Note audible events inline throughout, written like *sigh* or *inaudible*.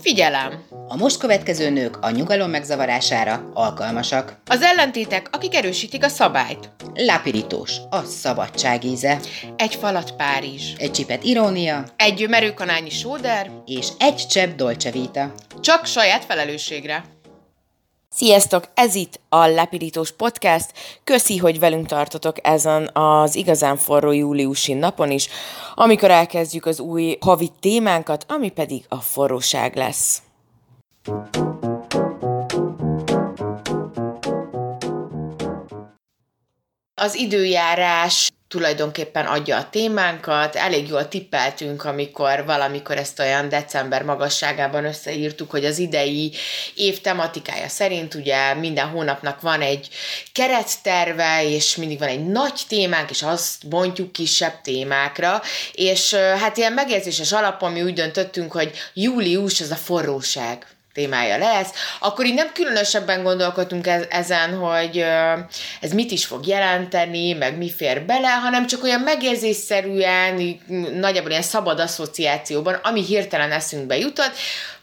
Figyelem! A most következő nők a nyugalom megzavarására alkalmasak. Az ellentétek, akik erősítik a szabályt. Lápirítós, a szabadság íze. Egy falat Párizs. Egy csipet irónia. Egy merőkanányi sóder. És egy csepp dolce vita. Csak saját felelősségre. Sziasztok! Ez itt a Lepirítós Podcast. Köszi, hogy velünk tartotok ezen az igazán forró júliusi napon is, amikor elkezdjük az új havi témánkat, ami pedig a forróság lesz. Az időjárás tulajdonképpen adja a témánkat. Elég jól tippeltünk, amikor valamikor ezt olyan december magasságában összeírtuk, hogy az idei év tematikája szerint ugye minden hónapnak van egy keretterve, és mindig van egy nagy témánk, és azt bontjuk kisebb témákra, és hát ilyen megérzéses alapon mi úgy döntöttünk, hogy július az a forróság témája lesz, akkor így nem különösebben gondolkodtunk ezen, hogy ez mit is fog jelenteni, meg mi fér bele, hanem csak olyan megérzésszerűen, nagyjából ilyen szabad asszociációban, ami hirtelen eszünkbe jutott.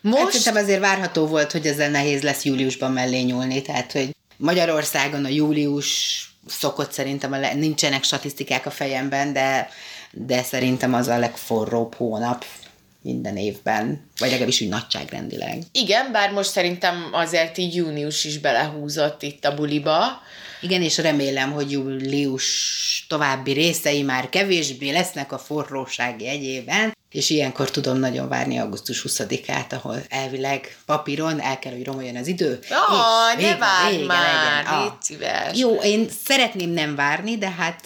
Most... Hát szerintem azért várható volt, hogy ezzel nehéz lesz júliusban mellé nyúlni, tehát hogy Magyarországon a július szokott szerintem, a le... nincsenek statisztikák a fejemben, de, de szerintem az a legforróbb hónap minden évben, vagy legalábbis úgy nagyságrendileg. Igen, bár most szerintem azért így június is belehúzott itt a buliba. Igen, és remélem, hogy július további részei már kevésbé lesznek a forróság jegyében, és ilyenkor tudom nagyon várni augusztus 20-át, ahol elvileg papíron el kell, hogy romoljon az idő. Oh, ne várj már, légy szíves. Jó, én szeretném nem várni, de hát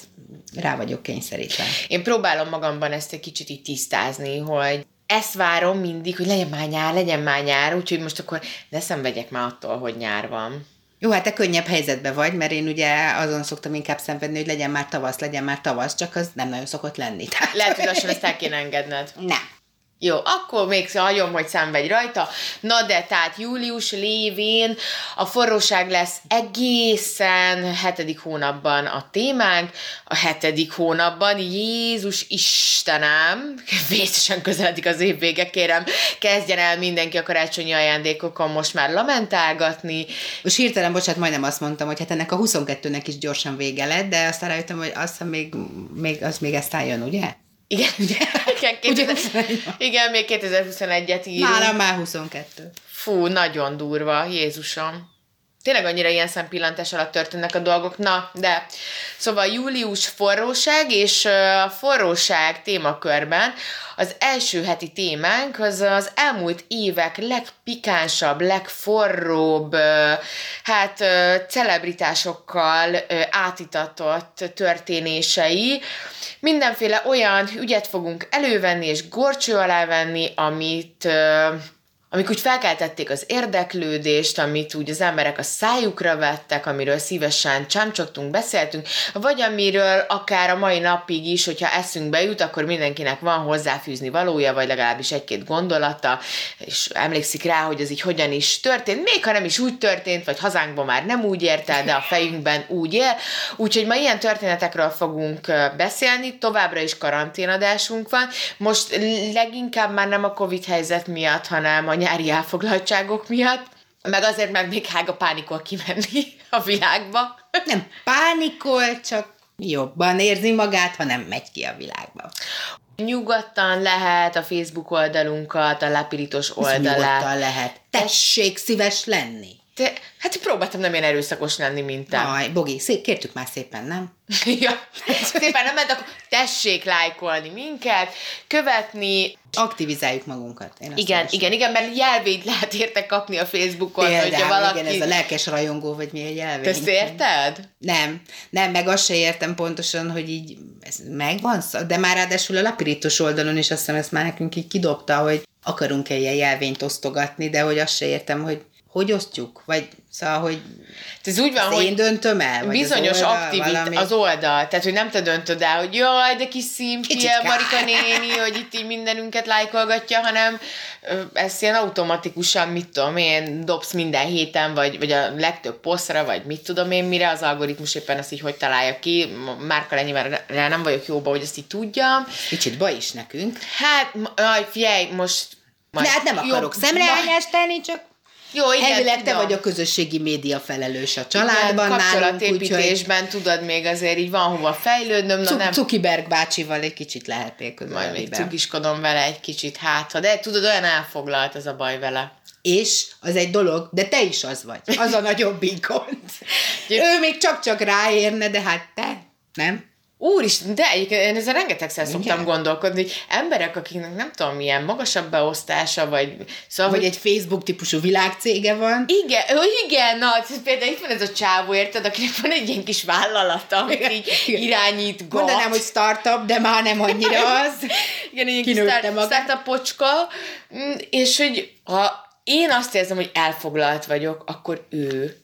rá vagyok kényszerítve. Én próbálom magamban ezt egy kicsit így tisztázni, hogy ezt várom mindig, hogy legyen már nyár, legyen már nyár, úgyhogy most akkor ne szenvedjek már attól, hogy nyár van. Jó, hát te könnyebb helyzetben vagy, mert én ugye azon szoktam inkább szenvedni, hogy legyen már tavasz, legyen már tavasz, csak az nem nagyon szokott lenni. Tehát... Lehet, hogy lassan ezt el kéne engedned. Nem. Jó, akkor még hagyom, hogy szenvedj rajta. Na de, tehát július lévén a forróság lesz egészen hetedik hónapban a témánk. A hetedik hónapban, Jézus Istenem, *laughs* vészesen közeledik az év vége, kérem, kezdjen el mindenki a karácsonyi ajándékokon most már lamentálgatni. Most hirtelen, bocsánat, majdnem azt mondtam, hogy hát ennek a 22-nek is gyorsan vége lett, de aztán rájöttem, hogy azt még, még, az még ezt álljon, ugye? Igen, ugye? Igen, 2000, igen még 2021-et írunk. Nálam már 22. Fú, nagyon durva, Jézusom. Tényleg annyira ilyen szempillantás alatt történnek a dolgok. Na, de szóval július forróság, és a forróság témakörben az első heti témánk az az elmúlt évek legpikánsabb, legforróbb, hát celebritásokkal átitatott történései. Mindenféle olyan ügyet fogunk elővenni és gorcső alá venni, amit amik úgy felkeltették az érdeklődést, amit úgy az emberek a szájukra vettek, amiről szívesen csámcsogtunk, beszéltünk, vagy amiről akár a mai napig is, hogyha eszünkbe jut, akkor mindenkinek van hozzáfűzni valója, vagy legalábbis egy-két gondolata, és emlékszik rá, hogy ez így hogyan is történt, még ha nem is úgy történt, vagy hazánkban már nem úgy érte, de a fejünkben úgy él. Úgyhogy ma ilyen történetekről fogunk beszélni, továbbra is karanténadásunk van. Most leginkább már nem a Covid helyzet miatt, hanem a nyári elfoglaltságok miatt, meg azért, mert még hága pánikol kimenni a világba. Nem pánikol, csak jobban érzi magát, ha nem megy ki a világba. Nyugodtan lehet a Facebook oldalunkat, a Lapiritos oldalát. Nyugodtan lehet. Tessék szíves lenni. Te, hát próbáltam nem ilyen erőszakos lenni, mint te. Aj, Bogi, szép, kértük már szépen, nem? *laughs* ja, szépen nem, mert akkor tessék lájkolni minket, követni. Aktivizáljuk magunkat. Én igen, igen, igen, mert jelvényt lehet érte kapni a Facebookon, Például, hogyha valaki... igen, ez a lelkes rajongó, vagy mi egy jelvény. Te ezt érted? Nem, nem, meg azt se értem pontosan, hogy így ez megvan, de már ráadásul a lapirítos oldalon is azt hiszem ezt már nekünk így kidobta, hogy akarunk-e ilyen jelvényt osztogatni, de hogy azt se értem, hogy hogy osztjuk? Vagy szóval, hogy ez úgy van, hogy én döntöm el? Vagy bizonyos aktivit valami... az oldal, tehát hogy nem te döntöd el, hogy jaj, de kis szimkie, Marika néni, hogy itt így mindenünket lájkolgatja, hanem ezt ilyen automatikusan, mit tudom én, dobsz minden héten, vagy, vagy a legtöbb posztra, vagy mit tudom én mire, az algoritmus éppen ezt így hogy találja ki. Márka ennyivel nem vagyok jóba, hogy ezt így tudjam. Kicsit baj is nekünk. Hát, aj, figyelj, most Majd. De hát nem akarok szemrehányást tenni, csak jó, igen, Elvileg te vagy a közösségi média felelős a családban igen, kapcsolatépítésben úgyhogy... tudod még azért így van hova fejlődnöm. Na, nem... Cukiberg bácsival egy kicsit lehetnék Majd még cukiskodom vele egy kicsit hát, de tudod, olyan elfoglalt az a baj vele. És az egy dolog, de te is az vagy. Az a *laughs* nagyobb gond. ő még csak-csak ráérne, de hát te, nem? Úristen, de egyébként én ezzel rengetegszer szoktam gondolkodni, hogy emberek, akiknek nem tudom milyen magasabb beosztása, vagy szóval... Vagy hogy... egy Facebook típusú világcége van. Igen, ó, igen, na, például itt van ez a csávó, érted, akinek van egy ilyen kis vállalata, amit így irányít. Mondanám, hogy startup, de már nem annyira az. igen, egy kis start, startupocska, mm, és hogy ha én azt érzem, hogy elfoglalt vagyok, akkor ő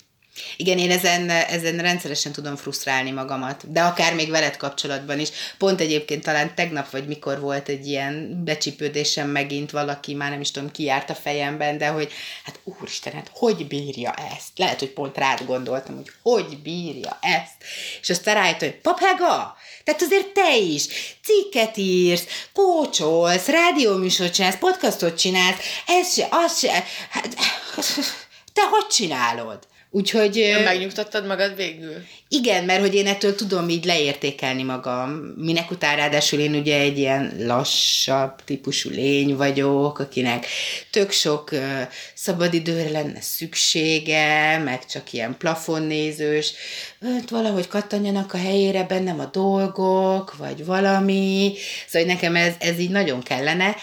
igen, én ezen, ezen rendszeresen tudom frusztrálni magamat, de akár még veled kapcsolatban is. Pont egyébként talán tegnap vagy mikor volt egy ilyen becsípődésem megint valaki, már nem is tudom, ki járt a fejemben, de hogy hát úristen, hát hogy bírja ezt? Lehet, hogy pont rád gondoltam, hogy hogy bírja ezt? És azt rájött, hogy papega, tehát azért te is cikket írsz, kócsolsz, rádióműsort csinálsz, podcastot csinálsz, ez se, az se, hát, te hogy csinálod? Úgyhogy... Megnyugtattad magad végül? Igen, mert hogy én ettől tudom így leértékelni magam. Minek után ráadásul én ugye egy ilyen lassabb típusú lény vagyok, akinek tök sok uh, szabadidőre lenne szüksége, meg csak ilyen plafonnézős, önt valahogy kattanjanak a helyére bennem a dolgok, vagy valami. Szóval nekem ez, ez így nagyon kellene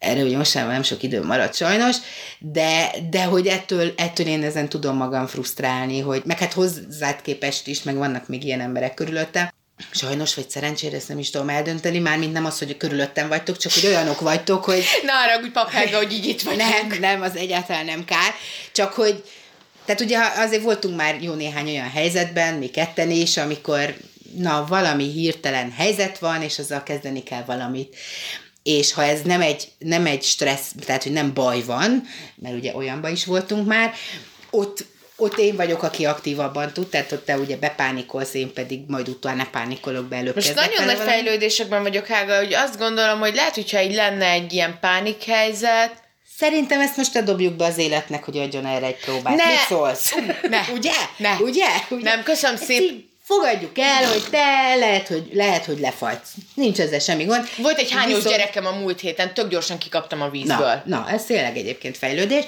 erre ugye most nem sok idő maradt sajnos, de, de hogy ettől, ettől én ezen tudom magam frusztrálni, hogy meg hát hozzád képest is, meg vannak még ilyen emberek körülöttem, Sajnos, vagy szerencsére ezt nem is tudom eldönteni, már mint nem az, hogy körülöttem vagytok, csak hogy olyanok vagytok, hogy... Na arra, hogy papága, hogy így itt vagy. Nem, nem, az egyáltalán nem kár. Csak hogy, tehát ugye azért voltunk már jó néhány olyan helyzetben, mi ketten is, amikor na, valami hirtelen helyzet van, és azzal kezdeni kell valamit és ha ez nem egy, nem egy stressz, tehát hogy nem baj van, mert ugye olyanban is voltunk már, ott, ott én vagyok, aki aktívabban tud, tehát ott te ugye bepánikolsz, én pedig majd utána pánikolok be előbb. Most nagyon nagy valami. fejlődésekben vagyok, Hága, hogy azt gondolom, hogy lehet, hogyha így lenne egy ilyen pánikhelyzet, Szerintem ezt most te dobjuk be az életnek, hogy adjon erre egy próbát. Ne. Mit szólsz? Ne. Ugye? Ne. Ugye? Ugye? Nem, köszönöm szépen fogadjuk el, hogy te lehet, hogy, lehet, hogy lefagysz. Nincs ezzel semmi gond. Volt egy hányos Viszont... gyerekem a múlt héten, tök gyorsan kikaptam a vízből. Na, na, ez tényleg egyébként fejlődés.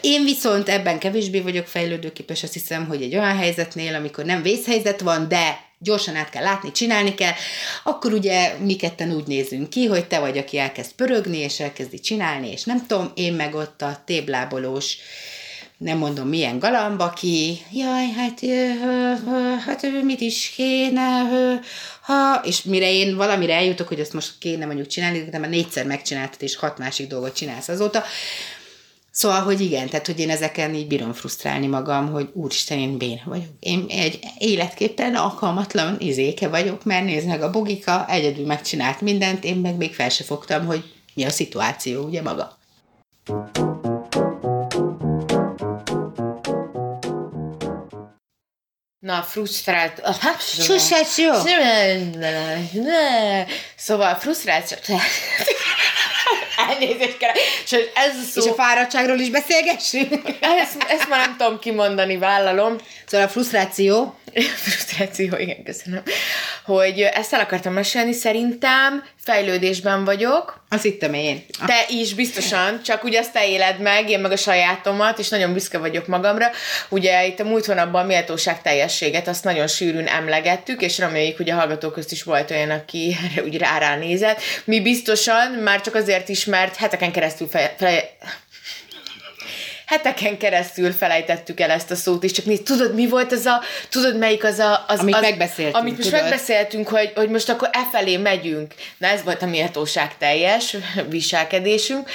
Én viszont ebben kevésbé vagyok fejlődőképes, azt hiszem, hogy egy olyan helyzetnél, amikor nem vészhelyzet van, de gyorsan át kell látni, csinálni kell, akkor ugye mi ketten úgy nézünk ki, hogy te vagy, aki elkezd pörögni, és elkezdi csinálni, és nem tudom, én meg ott a téblábolós nem mondom milyen galamb, aki, jaj, hát, hát mit is kéne, ha, és mire én valamire eljutok, hogy ezt most kéne mondjuk csinálni, de már négyszer megcsináltad, és hat másik dolgot csinálsz azóta, Szóval, hogy igen, tehát, hogy én ezeken így bírom frusztrálni magam, hogy úristen, én béna vagyok. Én egy életképtelen, alkalmatlan izéke vagyok, mert nézd meg a bogika, egyedül megcsinált mindent, én meg még fel se fogtam, hogy mi a szituáció, ugye maga. Na, frusztrált... Frusztráció! Szóval frusztráció... *laughs* Elnézést kell. És ez a szó... És a fáradtságról is beszélgessünk? ezt, ezt már nem tudom kimondani, vállalom. Szóval a frusztráció... *laughs* frusztráció, igen, köszönöm. Hogy ezt el akartam mesélni, szerintem fejlődésben vagyok. Azt hittem én. Te is, biztosan, csak ugye azt te éled meg, én meg a sajátomat, és nagyon büszke vagyok magamra. Ugye itt a múlt hónapban a méltóság teljességet, azt nagyon sűrűn emlegettük, és reméljük, hogy a hallgatók közt is volt olyan, aki *laughs* erre úgy rá, nézett. Mi biztosan, már csak azért is, mert heteken keresztül fe, fe, heteken keresztül felejtettük el ezt a szót, és csak nézd, tudod, mi volt az a, tudod, melyik az a... Az, amit az, megbeszéltünk, Amit most tudod? megbeszéltünk, hogy, hogy most akkor e felé megyünk. Na ez volt a méltóság teljes viselkedésünk.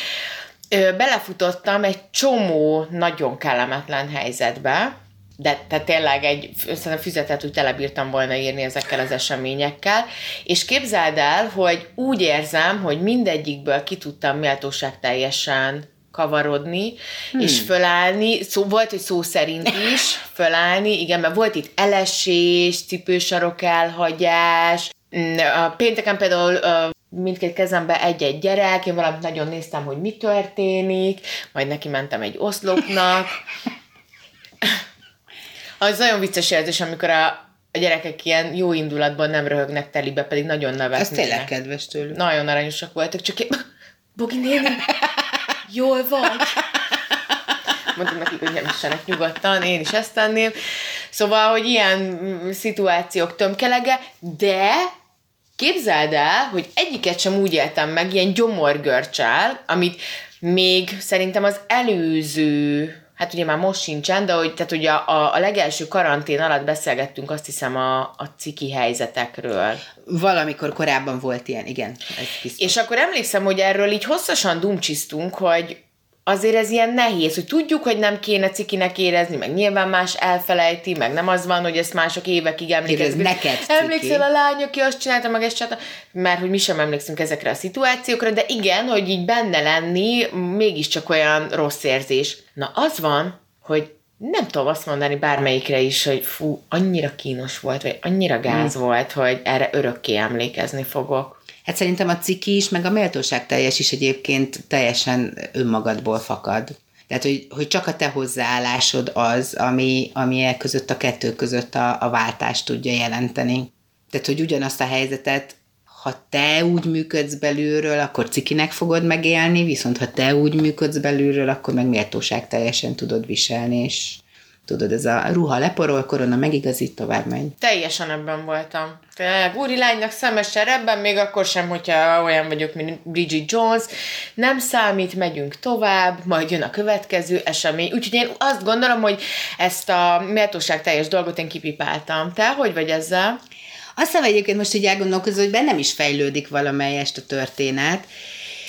Belefutottam egy csomó nagyon kellemetlen helyzetbe, de tehát tényleg egy szerintem füzetet úgy telebírtam volna írni ezekkel az eseményekkel, és képzeld el, hogy úgy érzem, hogy mindegyikből ki tudtam méltóság teljesen kavarodni, hmm. és fölállni, szó, volt, hogy szó szerint is *laughs* fölállni, igen, mert volt itt elesés, cipősarok elhagyás, a pénteken például mindkét kezembe egy-egy gyerek, én valamit nagyon néztem, hogy mi történik, majd neki mentem egy oszlopnak. *laughs* Az nagyon vicces érzés, amikor a, a gyerekek ilyen jó indulatban nem röhögnek telibe, pedig nagyon nevetnek. Ez tényleg kedves tőlük. Nagyon aranyosak voltak, csak én, Bogi néni, jól vagy? Mondtam nekik, hogy nem isenek nyugodtan, én is ezt tenném. Szóval, hogy ilyen szituációk tömkelege, de képzeld el, hogy egyiket sem úgy éltem meg, ilyen gyomorgörcsel, amit még szerintem az előző hát ugye már most sincsen, de hogy, tehát ugye a, a legelső karantén alatt beszélgettünk azt hiszem a, a ciki helyzetekről. Valamikor korábban volt ilyen, igen. Ez biztos. És akkor emlékszem, hogy erről így hosszasan dumcsisztunk, hogy azért ez ilyen nehéz, hogy tudjuk, hogy nem kéne cikinek érezni, meg nyilván más elfelejti, meg nem az van, hogy ezt mások évekig emlékezik. Ez neked ciki. Emlékszel a lány, aki azt csinálta, meg ezt csinálta, mert hogy mi sem emlékszünk ezekre a szituációkra, de igen, hogy így benne lenni, mégiscsak olyan rossz érzés. Na az van, hogy nem tudom azt mondani bármelyikre is, hogy fú, annyira kínos volt, vagy annyira gáz mm. volt, hogy erre örökké emlékezni fogok. Hát szerintem a ciki is, meg a méltóság teljes is egyébként teljesen önmagadból fakad. Tehát, hogy, hogy csak a te hozzáállásod az, ami, ami e között a kettő között a, a váltást tudja jelenteni. Tehát, hogy ugyanazt a helyzetet, ha te úgy működsz belülről, akkor cikinek fogod megélni, viszont ha te úgy működsz belülről, akkor meg méltóság teljesen tudod viselni, és tudod, ez a ruha leporol, korona megigazít, tovább megy. Teljesen ebben voltam. Tehát úri lánynak szemesen ebben, még akkor sem, hogyha olyan vagyok, mint Bridget Jones. Nem számít, megyünk tovább, majd jön a következő esemény. Úgyhogy én azt gondolom, hogy ezt a méltóság teljes dolgot én kipipáltam. Te hogy vagy ezzel? Azt hiszem egyébként most így elgondolkozom, hogy bennem is fejlődik valamelyest a történet,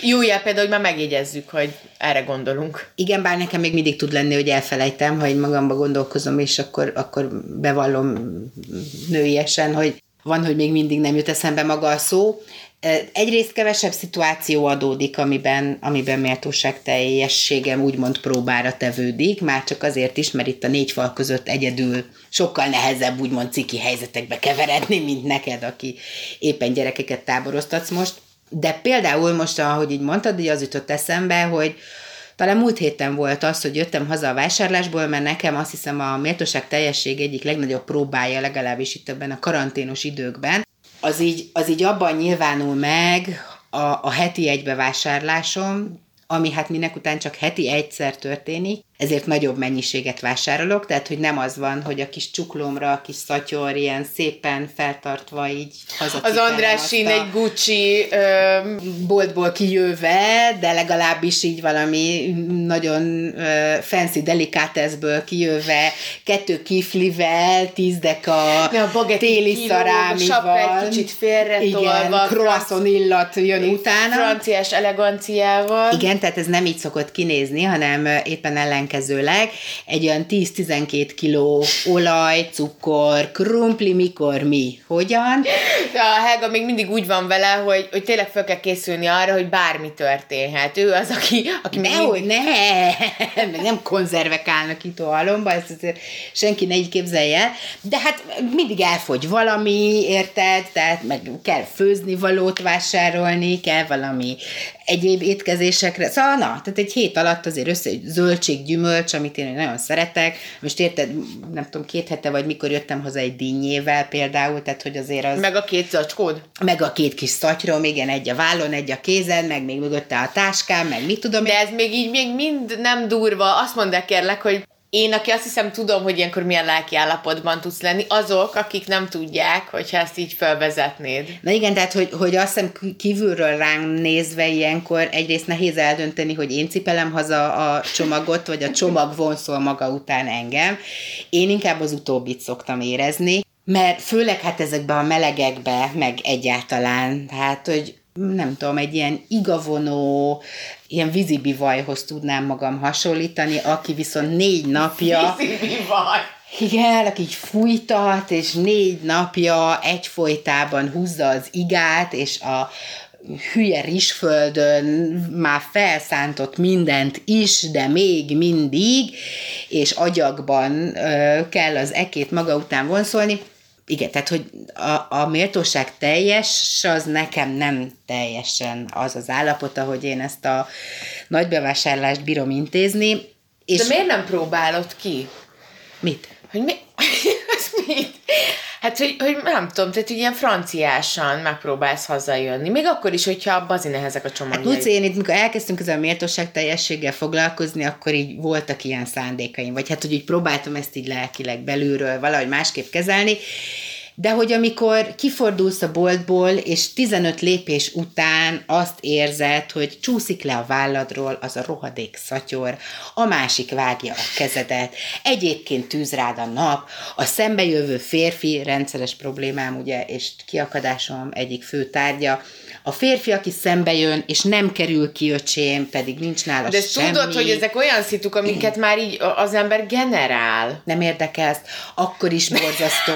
jó jel például, hogy már megjegyezzük, hogy erre gondolunk. Igen, bár nekem még mindig tud lenni, hogy elfelejtem, ha én magamba gondolkozom, és akkor, akkor bevallom nőiesen, hogy van, hogy még mindig nem jut eszembe maga a szó. Egyrészt kevesebb szituáció adódik, amiben, amiben méltóság teljességem úgymond próbára tevődik, már csak azért is, mert itt a négy fal között egyedül sokkal nehezebb úgymond ciki helyzetekbe keveredni, mint neked, aki éppen gyerekeket táboroztatsz most. De például most, ahogy így mondtad, így az jutott eszembe, hogy talán múlt héten volt az, hogy jöttem haza a vásárlásból, mert nekem azt hiszem a méltóság teljesség egyik legnagyobb próbája, legalábbis itt ebben a karanténos időkben, az így, az így abban nyilvánul meg a, a heti egybevásárlásom, ami hát minek után csak heti egyszer történik, ezért nagyobb mennyiséget vásárolok, tehát hogy nem az van, hogy a kis csuklómra, a kis szatyor ilyen szépen feltartva így Az Andrásin egy Gucci ö... boltból kijöve, de legalábbis így valami nagyon ö, fancy delikáteszből kijöve, kettő kiflivel, tíz deka a téli szarámival. egy kicsit félre Igen, croissant illat jön utána. Franciás eleganciával. Igen, tehát ez nem így szokott kinézni, hanem éppen ellen ellenkezőleg egy olyan 10-12 kiló olaj, cukor, krumpli, mikor, mi, hogyan. De a Helga még mindig úgy van vele, hogy, hogy tényleg fel kell készülni arra, hogy bármi történhet. Ő az, aki, aki ne, mindig... ne, *laughs* nem konzervek állnak itt a halomba, ezt azért senki ne így képzelje el, de hát mindig elfogy valami, érted? Tehát meg kell főzni valót vásárolni, kell valami egyéb étkezésekre. Szóval na, tehát egy hét alatt azért össze egy zöldség, gyümölcs, amit én nagyon szeretek. Most érted, nem tudom, két hete vagy mikor jöttem haza egy dinnyével például, tehát hogy azért az... Meg a két zacskód? Meg a két kis szatyrom, igen, egy a vállon, egy a kézen, meg még mögötte a táskám, meg mit tudom De ez még így még mind nem durva. Azt mondd kérlek, hogy én, aki azt hiszem tudom, hogy ilyenkor milyen lelki állapotban tudsz lenni, azok, akik nem tudják, hogyha ezt így felvezetnéd. Na igen, tehát, hogy, hogy azt hiszem kívülről ránk nézve ilyenkor egyrészt nehéz eldönteni, hogy én cipelem haza a csomagot, vagy a csomag vonszol maga után engem. Én inkább az utóbbit szoktam érezni, mert főleg hát ezekben a melegekbe, meg egyáltalán, tehát, hogy nem tudom, egy ilyen igavonó, ilyen vízibivajhoz tudnám magam hasonlítani, aki viszont négy napja... Vízibivaj! Igen, aki így fújtat, és négy napja egyfolytában húzza az igát, és a hülye rizsföldön már felszántott mindent is, de még mindig, és agyagban ö, kell az ekét maga után vonszolni, igen, tehát, hogy a, a méltóság teljes, az nekem nem teljesen az az állapota, hogy én ezt a nagy bevásárlást bírom intézni. És De miért nem próbálod ki? Mit? Hogy mi? *laughs* Ez mit? Hát, hogy, hogy nem tudom, tehát ilyen franciásan megpróbálsz hazajönni. Még akkor is, hogyha bazi nehezek a csomagjai. Hát Luci, én itt, mikor elkezdtünk ezzel a méltóság teljességgel foglalkozni, akkor így voltak ilyen szándékaim. Vagy hát, hogy így próbáltam ezt így lelkileg belülről valahogy másképp kezelni. De hogy amikor kifordulsz a boltból, és 15 lépés után azt érzed, hogy csúszik le a válladról az a rohadék szatyor, a másik vágja a kezedet, egyébként tűz rád a nap, a szembejövő férfi, rendszeres problémám ugye, és kiakadásom egyik fő tárgya, a férfi, aki szembe jön, és nem kerül ki öcsém, pedig nincs nála De semmi. tudod, hogy ezek olyan szituk, amiket már így az ember generál. Nem érdekel, akkor is borzasztó.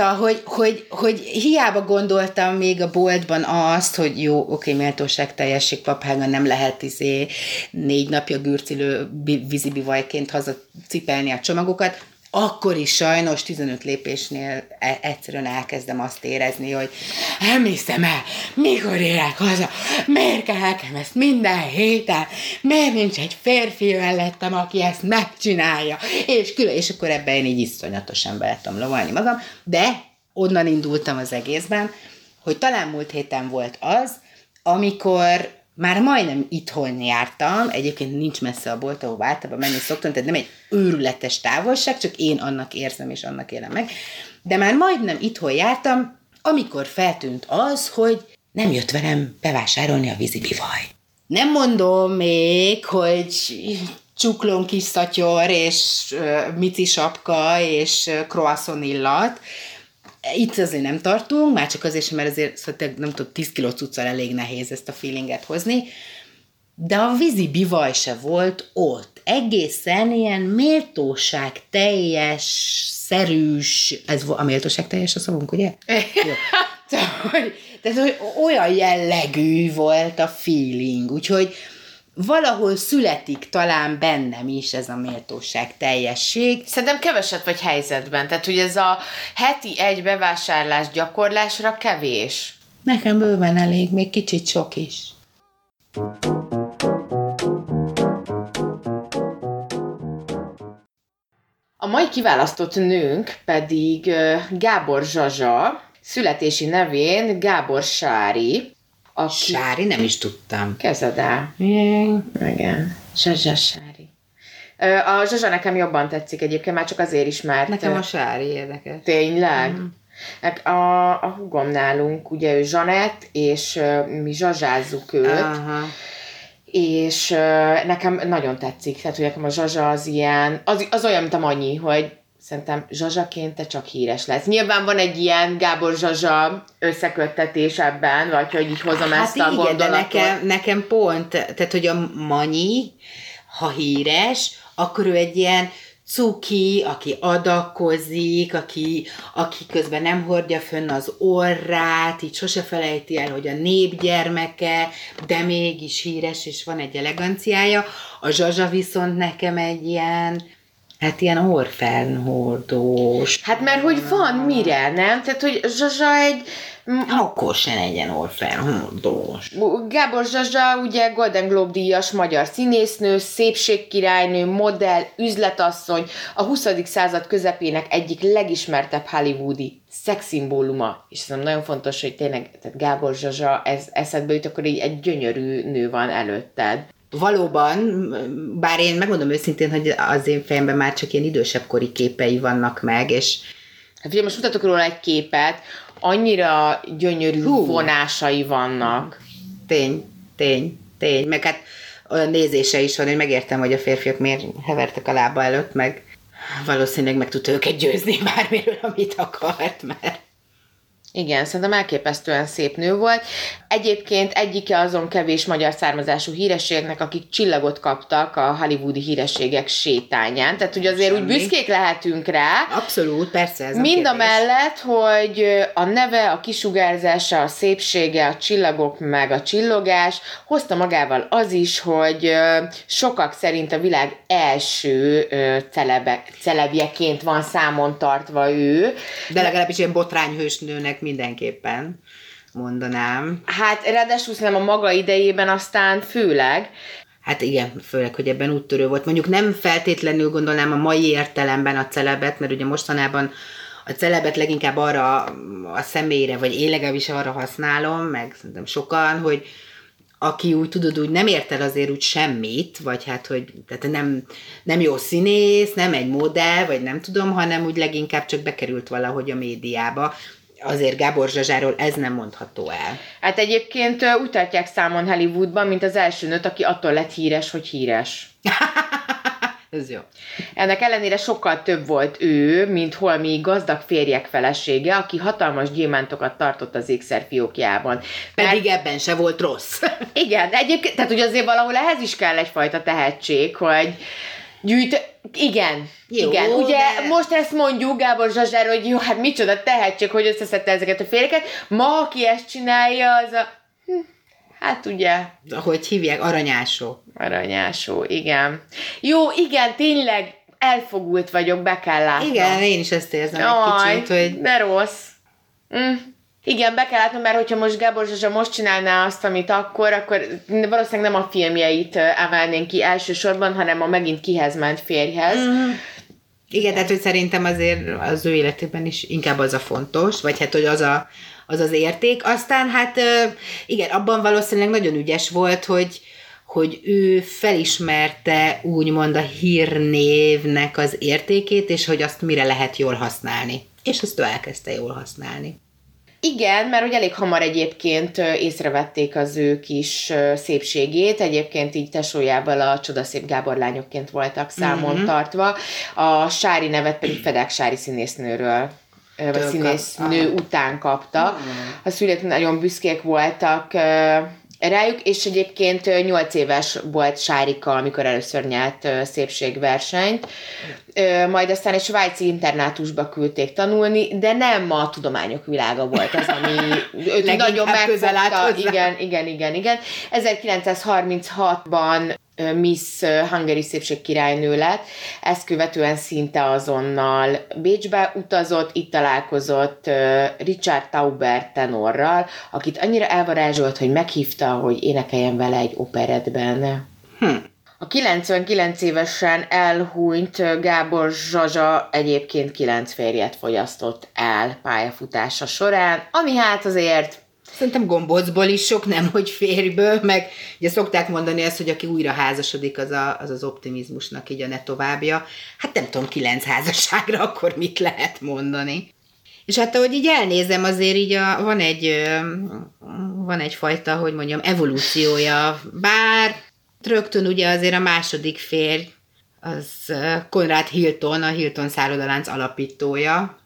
Szóval, hogy, hogy, hogy hiába gondoltam még a boltban azt, hogy jó, oké, méltóság teljesség paphága nem lehet izé négy napja gürcilő vízibivajként haza cipelni a csomagokat, akkor is sajnos 15 lépésnél e- egyszerűen elkezdem azt érezni, hogy nem hiszem el, mikor érek haza, miért kell nekem ezt minden héten, miért nincs egy férfi mellettem, aki ezt megcsinálja, és külön, és akkor ebben én így iszonyatosan be tudom lovalni magam, de onnan indultam az egészben, hogy talán múlt héten volt az, amikor már majdnem itthon jártam, egyébként nincs messze a bolt, ahol általában menni szoktam, tehát nem egy őrületes távolság, csak én annak érzem és annak élem meg. De már majdnem itthon jártam, amikor feltűnt az, hogy nem jött velem bevásárolni a vízibivaj. Nem mondom még, hogy csuklón kis szatyor, és uh, mici sapka, és uh, croissant illat, itt azért nem tartunk, már csak azért sem, mert azért szóval nem tudom, 10 kiló cuccal elég nehéz ezt a feelinget hozni, de a vízi bivaj se volt ott. Egészen ilyen méltóság teljes, szerűs, ez a méltóság teljes a szavunk, ugye? *laughs* Jó. Tehát, hogy, tehát, hogy olyan jellegű volt a feeling, úgyhogy valahol születik talán bennem is ez a méltóság teljesség. Szerintem keveset vagy helyzetben, tehát hogy ez a heti egy bevásárlás gyakorlásra kevés. Nekem bőven elég, még kicsit sok is. A mai kiválasztott nőnk pedig Gábor Zsazsa, születési nevén Gábor Sári, aki... Sári? Nem is tudtam. Kezded el. Igen. Igen. Zsazsa Sári. A Zsazsa nekem jobban tetszik egyébként, már csak azért is, mert... Nekem a Sári érdekes. Tényleg? Mm. A, a hugom nálunk, ugye ő Zsanett, és mi zsazsázzuk őt. Aha. És nekem nagyon tetszik, tehát hogy nekem a Zsazsa az ilyen, az, az olyan, mint a Manyi, hogy szerintem Zsazsaként te csak híres lesz. Nyilván van egy ilyen Gábor Zsazsa összeköttetés ebben, vagy hogy így hozom hát ezt igen, a gondolatot. de nekem, nekem pont, tehát hogy a Manyi, ha híres, akkor ő egy ilyen cuki, aki adakozik, aki, aki közben nem hordja fönn az orrát, így sose felejti el, hogy a népgyermeke, de mégis híres, és van egy eleganciája. A Zsazsa viszont nekem egy ilyen, Hát ilyen orfernhordós. Hát mert hogy van mire, nem? Tehát, hogy Zsazsa egy... Akkor se legyen orfernhordós. Gábor Zsazsa ugye Golden Globe díjas magyar színésznő, szépségkirálynő, modell, üzletasszony, a 20. század közepének egyik legismertebb hollywoodi szexszimbóluma. És ez nagyon fontos, hogy tényleg tehát Gábor Zsazsa ez eszedbe jut, akkor így egy gyönyörű nő van előtted valóban, bár én megmondom őszintén, hogy az én fejemben már csak ilyen idősebb kori képei vannak meg, és Hát ugye most mutatok róla egy képet, annyira gyönyörű Hú. vonásai vannak. Tény, tény, tény. Meg hát olyan nézése is van, hogy megértem, hogy a férfiak miért hevertek a lába előtt, meg valószínűleg meg tudta őket győzni *laughs* bármiről, amit akart, mert Igen, szerintem elképesztően szép nő volt. Egyébként egyike azon kevés magyar származású hírességnek, akik csillagot kaptak a hollywoodi hírességek sétányán. Tehát, hogy azért Semmi. úgy büszkék lehetünk rá. Abszolút, persze ez Mind a, a mellett, hogy a neve, a kisugárzása, a szépsége, a csillagok meg a csillogás hozta magával az is, hogy sokak szerint a világ első celebe, celebjeként van számon tartva ő. De legalábbis ilyen mindenképpen mondanám. Hát ráadásul nem a maga idejében aztán főleg. Hát igen, főleg, hogy ebben úttörő volt. Mondjuk nem feltétlenül gondolnám a mai értelemben a celebet, mert ugye mostanában a celebet leginkább arra a személyre, vagy én legalábbis arra használom, meg szerintem sokan, hogy aki úgy tudod, úgy nem ért el azért úgy semmit, vagy hát, hogy tehát nem, nem jó színész, nem egy modell, vagy nem tudom, hanem úgy leginkább csak bekerült valahogy a médiába azért Gábor Zsazsáról ez nem mondható el. Hát egyébként úgy tartják számon Hollywoodban, mint az első nőt, aki attól lett híres, hogy híres. *laughs* ez jó. Ennek ellenére sokkal több volt ő, mint holmi gazdag férjek felesége, aki hatalmas gyémántokat tartott az ékszer fiókjában. Pedig Mert... ebben se volt rossz. Igen, egyébként, tehát ugye azért valahol ehhez is kell egyfajta tehetség, hogy gyűjt, igen, jó, igen. Ugye de... most ezt mondjuk Gábor Zsazsár, hogy jó, hát micsoda tehetség, hogy összeszedte ezeket a férjeket. Ma, aki ezt csinálja, az a... Hm, hát ugye... Hogy hívják? Aranyásó. Aranyásó, igen. Jó, igen, tényleg elfogult vagyok, be kell látni. Igen, én is ezt érzem Aj, egy kicsit, hogy... de rossz. Mm. Igen, be kell látnom, mert hogyha most Gábor Zsazsa most csinálná azt, amit akkor, akkor valószínűleg nem a filmjeit emelnénk ki elsősorban, hanem a megint kihez ment férjhez. Mm. Igen, tehát hogy szerintem azért az ő életében is inkább az a fontos, vagy hát, hogy az a, az, az érték. Aztán hát igen, abban valószínűleg nagyon ügyes volt, hogy, hogy ő felismerte úgymond a hírnévnek az értékét, és hogy azt mire lehet jól használni. És azt ő elkezdte jól használni. Igen, mert hogy elég hamar egyébként észrevették az ő kis szépségét, egyébként így tesójával a csodaszép Gábor lányokként voltak számon mm-hmm. tartva, a Sári nevet pedig Fedek Sári színésznőről vagy színésznő után kapta. Mm. A szülők nagyon büszkék voltak rájuk, és egyébként 8 éves volt Sárika, amikor először nyert szépségversenyt, majd aztán egy svájci internátusba küldték tanulni, de nem a tudományok világa volt az, ami *laughs* őt nagyon megfogta. Igen, igen, igen, igen. 1936-ban Miss Hungary szépségkirálynő lett, ezt követően szinte azonnal Bécsbe utazott, itt találkozott Richard Tauber tenorral, akit annyira elvarázsolt, hogy meghívta, hogy énekeljen vele egy operetben. Hm. A 99 évesen elhúnyt Gábor Zsazsa egyébként kilenc férjet fogyasztott el pályafutása során, ami hát azért Szerintem gombócból is sok, nem hogy férjből, meg ugye szokták mondani ezt, hogy aki újra házasodik, az a, az, az optimizmusnak így a ne továbbja. Hát nem tudom, kilenc házasságra akkor mit lehet mondani. És hát ahogy így elnézem, azért így a, van egy van egyfajta, hogy mondjam, evolúciója, bár rögtön ugye azért a második férj, az Konrad Hilton, a Hilton szállodalánc alapítója,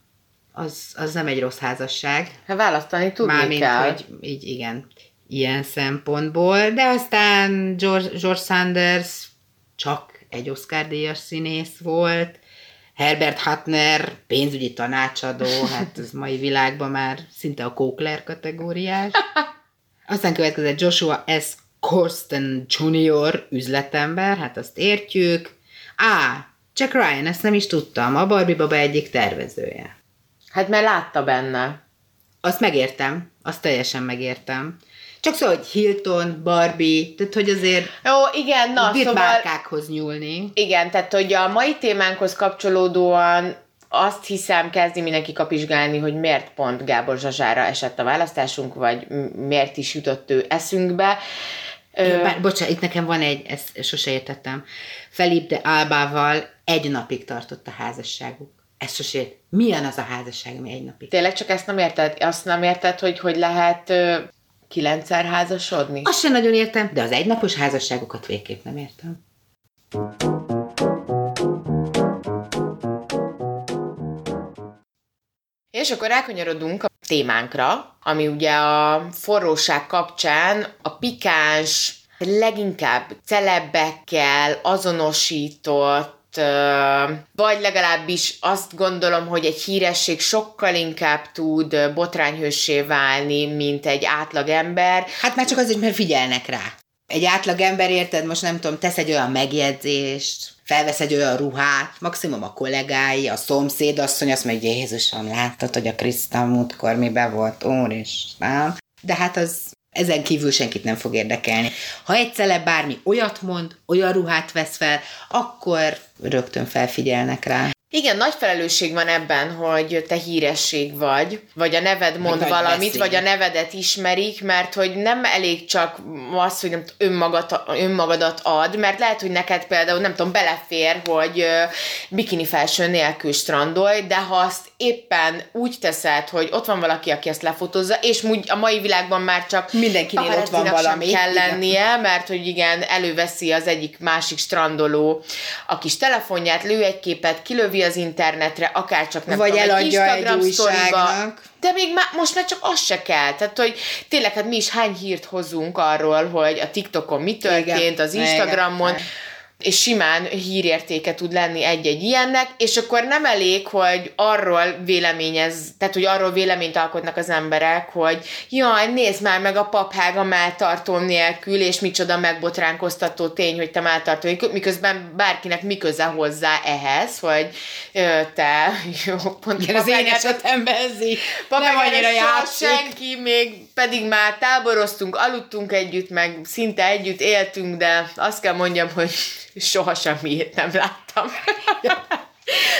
az, az nem egy rossz házasság. Hát választani tudni Mármint, kell. hogy így igen, ilyen szempontból, de aztán George, George Sanders csak egy Oscar díjas színész volt, Herbert Hatner pénzügyi tanácsadó, hát az mai világban már szinte a Kókler kategóriás. Aztán következett Joshua S. Corsten Jr. üzletember, hát azt értjük. Á, Jack Ryan, ezt nem is tudtam, a Barbie Baba egyik tervezője. Hát mert látta benne. Azt megértem, azt teljesen megértem. Csak szó, hogy Hilton, Barbie, tehát hogy azért Jó, igen, na, szóval... márkákhoz nyúlni. Igen, tehát hogy a mai témánkhoz kapcsolódóan azt hiszem kezdi mindenki kapizsgálni, hogy miért pont Gábor Zsazsára esett a választásunk, vagy miért is jutott ő eszünkbe. Jó, bár, bocsánat, itt nekem van egy, ezt sose értettem. Felip de Álbával egy napig tartott a házasságuk. Ez sose ért. Milyen az a házasság, ami egy napig? Tényleg csak ezt nem érted? Azt nem érted, hogy hogy lehet ö, kilencszer házasodni? Azt sem nagyon értem, de az egynapos házasságokat végképp nem értem. És akkor rákanyarodunk a témánkra, ami ugye a forróság kapcsán a pikáns, leginkább celebekkel azonosított vagy legalábbis azt gondolom, hogy egy híresség sokkal inkább tud botrányhőssé válni, mint egy átlagember. Hát már csak azért, mert figyelnek rá. Egy átlag ember, érted, most nem tudom, tesz egy olyan megjegyzést, felvesz egy olyan ruhát, maximum a kollégái, a szomszéd asszony azt mondja, Jézusom, láttad, hogy a Krisztán múltkor mibe volt, nem? De hát az ezen kívül senkit nem fog érdekelni. Ha egyszer bármi olyat mond, olyan ruhát vesz fel, akkor rögtön felfigyelnek rá. Igen, nagy felelősség van ebben, hogy te híresség vagy, vagy a neved mond Meg valamit, beszél. vagy a nevedet ismerik, mert hogy nem elég csak az, hogy nem önmagad, önmagadat ad, mert lehet, hogy neked például, nem tudom, belefér, hogy bikini felső nélkül strandolj, de ha azt éppen úgy teszed, hogy ott van valaki, aki ezt lefotózza, és úgy a mai világban már csak mindenkinél ott van valami. kell lennie, mert hogy igen, előveszi az egyik másik strandoló a kis telefonját, lő egy képet, kilövi az internetre, akár csak nem Vagy tudom, eladja egy, egy újságnak. De még má, most már csak az se kell. Tehát, hogy tényleg, hát mi is hány hírt hozunk arról, hogy a TikTokon mi történt, Igen. az Instagramon. Igen és simán hírértéke tud lenni egy-egy ilyennek, és akkor nem elég, hogy arról véleményez, tehát hogy arról véleményt alkotnak az emberek, hogy jaj, nézd már meg a paphága melltartó nélkül, és micsoda megbotránkoztató tény, hogy te melltartó, miközben bárkinek mi köze hozzá ehhez, hogy ö, te, *laughs* jó, pont Igen, az én esetemben ez így nem annyira játszik. senki, még pedig már táboroztunk, aludtunk együtt, meg szinte együtt éltünk, de azt kell mondjam, hogy soha semmiét nem láttam. *laughs*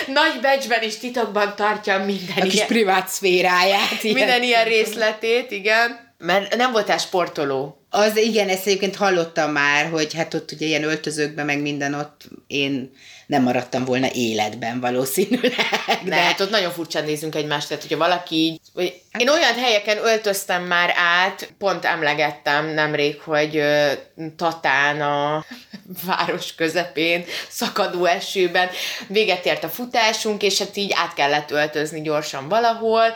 Nagy becsben is titokban tartja minden A kis ilyen, privát szféráját. Ilyen. Minden ilyen részletét, igen. Mert nem voltál sportoló. Az igen, ezt egyébként hallottam már, hogy hát ott ugye ilyen öltözőkben, meg minden ott én nem maradtam volna életben valószínűleg. De, de hát ott nagyon furcsán nézünk egymást, tehát hogyha valaki így, vagy én olyan helyeken öltöztem már át, pont emlegettem nemrég, hogy Tatán a *laughs* város közepén, szakadó esőben véget ért a futásunk, és hát így át kellett öltözni gyorsan valahol,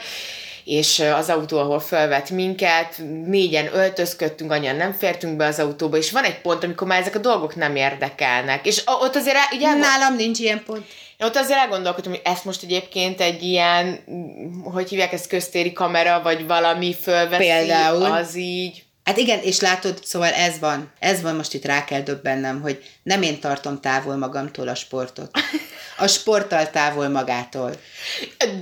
és az autó, ahol felvett minket, négyen öltözködtünk, annyian nem fértünk be az autóba, és van egy pont, amikor már ezek a dolgok nem érdekelnek. És ott azért... Ugye, Nálam nincs ilyen pont. Ott azért elgondolkodtam, hogy ezt most egyébként egy ilyen, hogy hívják ezt, köztéri kamera, vagy valami fölveszi, Például. az így... Hát igen, és látod, szóval ez van. Ez van, most itt rá kell döbbennem, hogy nem én tartom távol magamtól a sportot. A sporttal távol magától.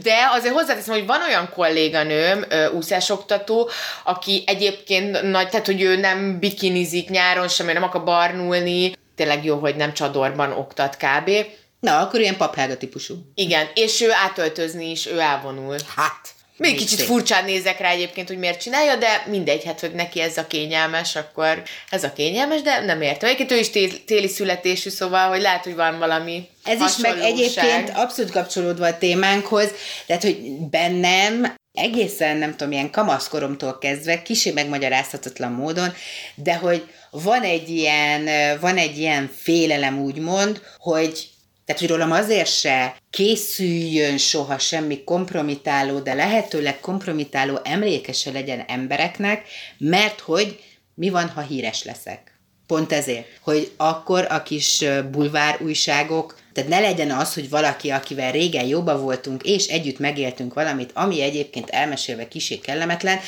De azért hozzáteszem, hogy van olyan kolléganőm, úszásoktató, aki egyébként nagy, tehát hogy ő nem bikinizik nyáron sem, nem akar barnulni, tényleg jó, hogy nem csadorban oktat kb. Na, akkor ilyen paphága típusú. Igen, és ő átöltözni is, ő elvonul. Hát, még kicsit szép. furcsán nézek rá egyébként, hogy miért csinálja, de mindegy, hát, hogy neki ez a kényelmes, akkor ez a kényelmes, de nem értem. Egyébként ő is téli születésű, szóval, hogy lehet, hogy van valami Ez is meg egyébként abszolút kapcsolódva a témánkhoz, tehát, hogy bennem egészen, nem tudom, ilyen kamaszkoromtól kezdve, kisé megmagyarázhatatlan módon, de hogy van egy ilyen, van egy ilyen félelem úgymond, hogy tehát, hogy rólam azért se készüljön soha semmi kompromitáló, de lehetőleg kompromitáló emlékese legyen embereknek, mert hogy mi van, ha híres leszek. Pont ezért, hogy akkor a kis bulvár újságok, tehát ne legyen az, hogy valaki, akivel régen jobban voltunk, és együtt megéltünk valamit, ami egyébként elmesélve kisé kellemetlen,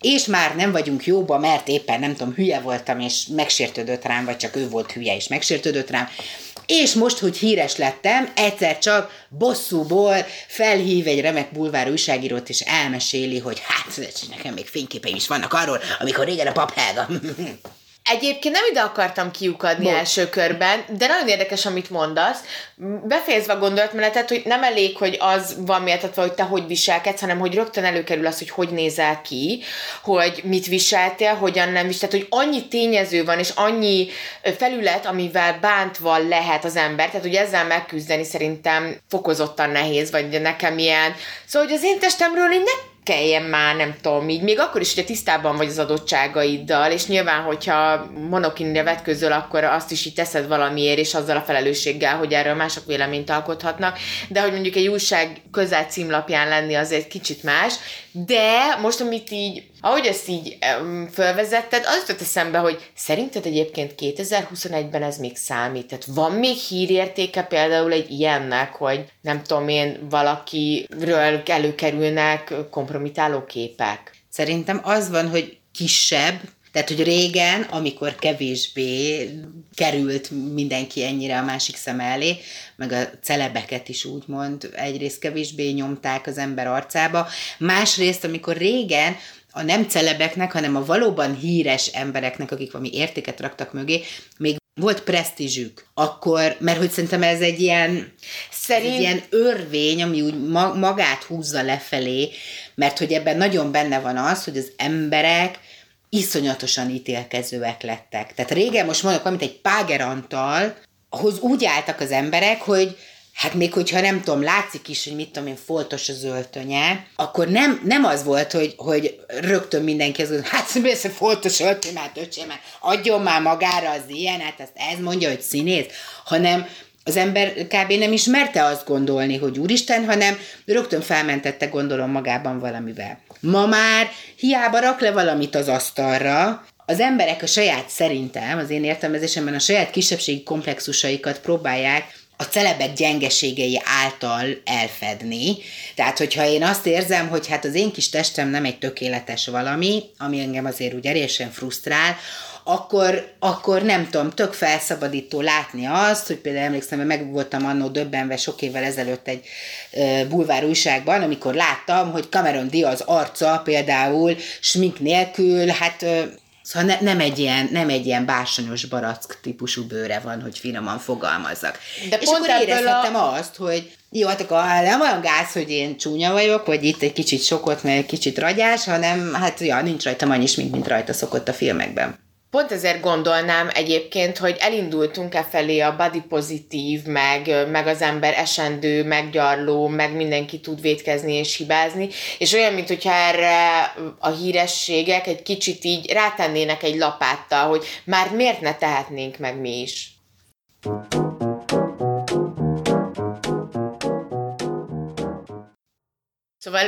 és már nem vagyunk jóba, mert éppen nem tudom, hülye voltam, és megsértődött rám, vagy csak ő volt hülye, és megsértődött rám, és most, hogy híres lettem, egyszer csak bosszúból felhív egy remek bulvár újságírót, és elmeséli, hogy hát, nekem még fényképeim is vannak arról, amikor régen a pap *laughs* Helga. Egyébként nem ide akartam kiukadni Bocs. első körben, de nagyon érdekes, amit mondasz. Befejezve a gondolatmenetet, hogy nem elég, hogy az van méltatva, hogy te hogy viselkedsz, hanem hogy rögtön előkerül az, hogy hogy nézel ki, hogy mit viseltél, hogyan nem viseltél, hogy annyi tényező van, és annyi felület, amivel bántva lehet az ember, tehát hogy ezzel megküzdeni szerintem fokozottan nehéz, vagy nekem ilyen. Szóval, hogy az én testemről én nem kelljen már, nem tudom, így, még akkor is, hogyha tisztában vagy az adottságaiddal, és nyilván, hogyha monokinre vetközöl, akkor azt is így teszed valamiért, és azzal a felelősséggel, hogy erről mások véleményt alkothatnak, de hogy mondjuk egy újság közel címlapján lenni az egy kicsit más, De most, amit így, ahogy ezt így um, felvezetted, az jutott eszembe, hogy szerinted egyébként 2021-ben ez még számít? Tehát van még hírértéke például egy ilyennek, hogy nem tudom én, valakiről előkerülnek kompromitáló képek? Szerintem az van, hogy kisebb, tehát, hogy régen, amikor kevésbé került mindenki ennyire a másik szem elé, meg a celebeket is úgymond egyrészt kevésbé nyomták az ember arcába, másrészt, amikor régen a nem celebeknek, hanem a valóban híres embereknek, akik valami értéket raktak mögé, még volt presztízsük, akkor, mert hogy szerintem ez egy ilyen, Szerint... egy ilyen örvény, ami úgy magát húzza lefelé, mert hogy ebben nagyon benne van az, hogy az emberek iszonyatosan ítélkezőek lettek. Tehát régen most mondok amit egy Páger Antal, ahhoz úgy álltak az emberek, hogy hát még hogyha nem tudom, látszik is, hogy mit tudom én, foltos az öltönye, akkor nem, nem az volt, hogy, hogy rögtön mindenki az, hogy hát persze foltos öltöny, hát öcsém, hát adjon már magára az ilyen, hát ezt ez mondja, hogy színész, hanem az ember kb. nem ismerte azt gondolni, hogy úristen, hanem rögtön felmentette gondolom magában valamivel. Ma már hiába rak le valamit az asztalra, az emberek a saját szerintem, az én értelmezésemben a saját kisebbségi komplexusaikat próbálják a celebek gyengeségei által elfedni. Tehát, hogyha én azt érzem, hogy hát az én kis testem nem egy tökéletes valami, ami engem azért úgy erésen frusztrál, akkor, akkor nem tudom, tök felszabadító látni azt, hogy például emlékszem, hogy meg voltam annó döbbenve sok évvel ezelőtt egy e, bulvár újságban, amikor láttam, hogy Cameron Diaz arca például smink nélkül, hát e, Szóval ne, nem, egy ilyen, nem egy ilyen bársonyos barack típusú bőre van, hogy finoman fogalmazzak. De és akkor érezhettem a... azt, hogy jó, hát akkor nem olyan gáz, hogy én csúnya vagyok, vagy itt egy kicsit sokot, meg egy kicsit ragyás, hanem hát ja, nincs rajtam annyi mint, mint rajta szokott a filmekben. Pont ezért gondolnám egyébként, hogy elindultunk-e felé a body pozitív, meg, meg az ember esendő, meggyarló, meg mindenki tud vétkezni és hibázni, és olyan, mint hogyha erre a hírességek egy kicsit így rátennének egy lapáttal, hogy már miért ne tehetnénk meg mi is. Szóval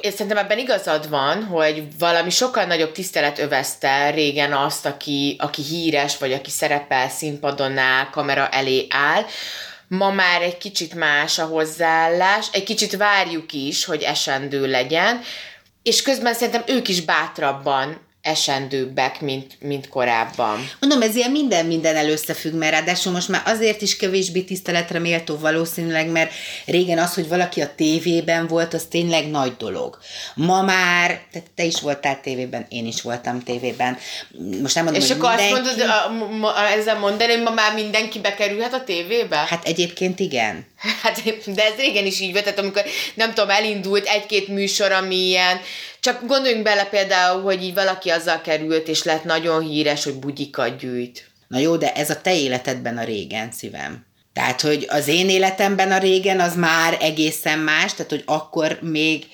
én szerintem ebben igazad van, hogy valami sokkal nagyobb tisztelet övezte régen azt, aki, aki híres, vagy aki szerepel színpadon áll, kamera elé áll. Ma már egy kicsit más a hozzáállás, egy kicsit várjuk is, hogy esendő legyen, és közben szerintem ők is bátrabban esendőbbek, mint, mint korábban. Mondom, ez ilyen minden minden összefügg, mert ráadásul most már azért is kevésbé tiszteletre méltó valószínűleg, mert régen az, hogy valaki a tévében volt, az tényleg nagy dolog. Ma már, te, te is voltál tévében, én is voltam tévében. Most nem mondom, És hogy akkor mindenki... azt mondod, a, ma, ezzel mondani, hogy ma már mindenki bekerülhet a tévébe? Hát egyébként igen. Hát, de ez régen is így volt, tehát amikor nem tudom, elindult egy-két műsor, ami ilyen, csak gondoljunk bele például, hogy így valaki azzal került, és lett nagyon híres, hogy bugyikat gyűjt. Na jó, de ez a te életedben a régen, szívem. Tehát, hogy az én életemben a régen az már egészen más, tehát, hogy akkor még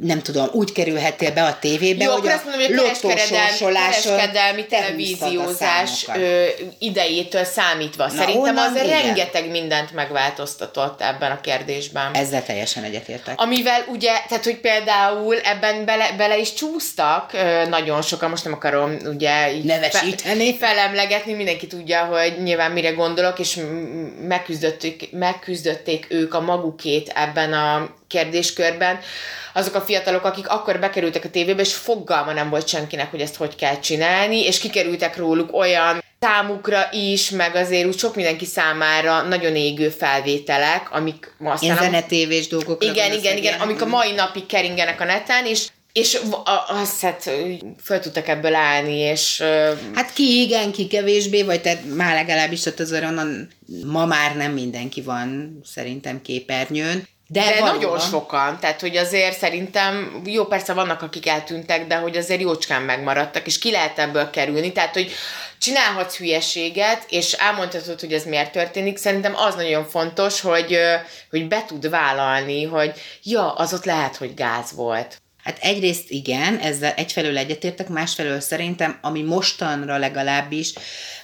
nem tudom, úgy kerülhettél be a tévébe, Jó, hogy azt mondom, hogy a kereskedelmi televíziózás ö, idejétől számítva. Na, Szerintem az igen. rengeteg mindent megváltoztatott ebben a kérdésben. Ezzel teljesen egyetértek. Amivel ugye, tehát hogy például ebben bele, bele is csúsztak ö, nagyon sokan, most nem akarom ugye így Nevesíteni. Fe, felemlegetni, mindenki tudja, hogy nyilván mire gondolok, és megküzdötték, megküzdötték ők a magukét ebben a kérdéskörben, azok a fiatalok, akik akkor bekerültek a tévébe, és fogalma nem volt senkinek, hogy ezt hogy kell csinálni, és kikerültek róluk olyan számukra is, meg azért úgy sok mindenki számára nagyon égő felvételek, amik aztán... Ilyen zenetévés dolgok. Igen, igen, igen, amik a mai napig keringenek a neten, és és azt hát föl tudtak ebből állni, és... Hát ki igen, ki kevésbé, vagy tehát már legalábbis ott az onnan ma már nem mindenki van szerintem képernyőn. De, de nagyon sokan, tehát hogy azért szerintem, jó persze vannak, akik eltűntek, de hogy azért jócskán megmaradtak, és ki lehet ebből kerülni, tehát hogy csinálhatsz hülyeséget, és elmondhatod, hogy ez miért történik, szerintem az nagyon fontos, hogy, hogy be tud vállalni, hogy ja, az ott lehet, hogy gáz volt. Hát egyrészt igen, ezzel egyfelől egyetértek, másfelől szerintem, ami mostanra legalábbis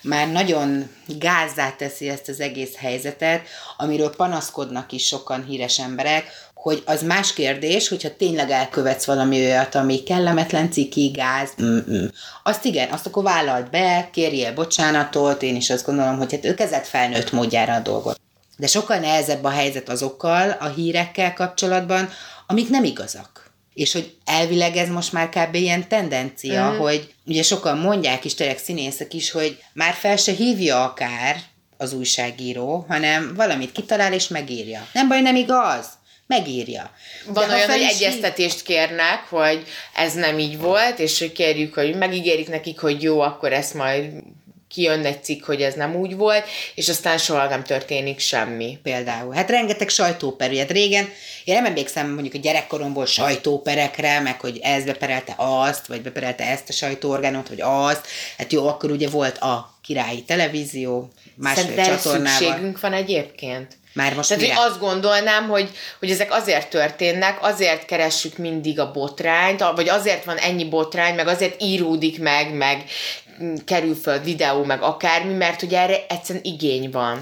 már nagyon gázzá teszi ezt az egész helyzetet, amiről panaszkodnak is sokan híres emberek, hogy az más kérdés, hogyha tényleg elkövetsz valami olyat, ami kellemetlen, ciki, gáz, mm-mm. azt igen, azt akkor vállalt be, kérjél bocsánatot, én is azt gondolom, hogy hát ő kezett felnőtt módjára a dolgot. De sokkal nehezebb a helyzet azokkal a hírekkel kapcsolatban, amik nem igazak. És hogy elvileg ez most már kb. ilyen tendencia, mm. hogy ugye sokan mondják is, tényleg színészek is, hogy már fel se hívja akár az újságíró, hanem valamit kitalál és megírja. Nem baj, nem igaz megírja. Van De olyan, hogy egyeztetést kérnek, hogy ez nem így volt, és hogy kérjük, hogy megígérik nekik, hogy jó, akkor ezt majd kijön egy cikk, hogy ez nem úgy volt, és aztán soha nem történik semmi. Például. Hát rengeteg sajtóper, hát régen, én nem emlékszem mondjuk a gyerekkoromból sajtóperekre, meg hogy ez beperelte azt, vagy beperelte ezt a sajtóorgánot, vagy azt. Hát jó, akkor ugye volt a királyi televízió, másfél Szerintem csatornával. szükségünk van egyébként? Már most Tehát, hogy azt gondolnám, hogy, hogy ezek azért történnek, azért keressük mindig a botrányt, vagy azért van ennyi botrány, meg azért íródik meg, meg kerül föl videó, meg akármi, mert hogy erre egyszerűen igény van.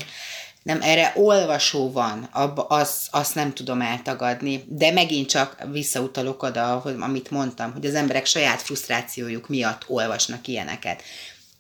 Nem, erre olvasó van, abba, az, nem tudom eltagadni, de megint csak visszautalok oda, amit mondtam, hogy az emberek saját frusztrációjuk miatt olvasnak ilyeneket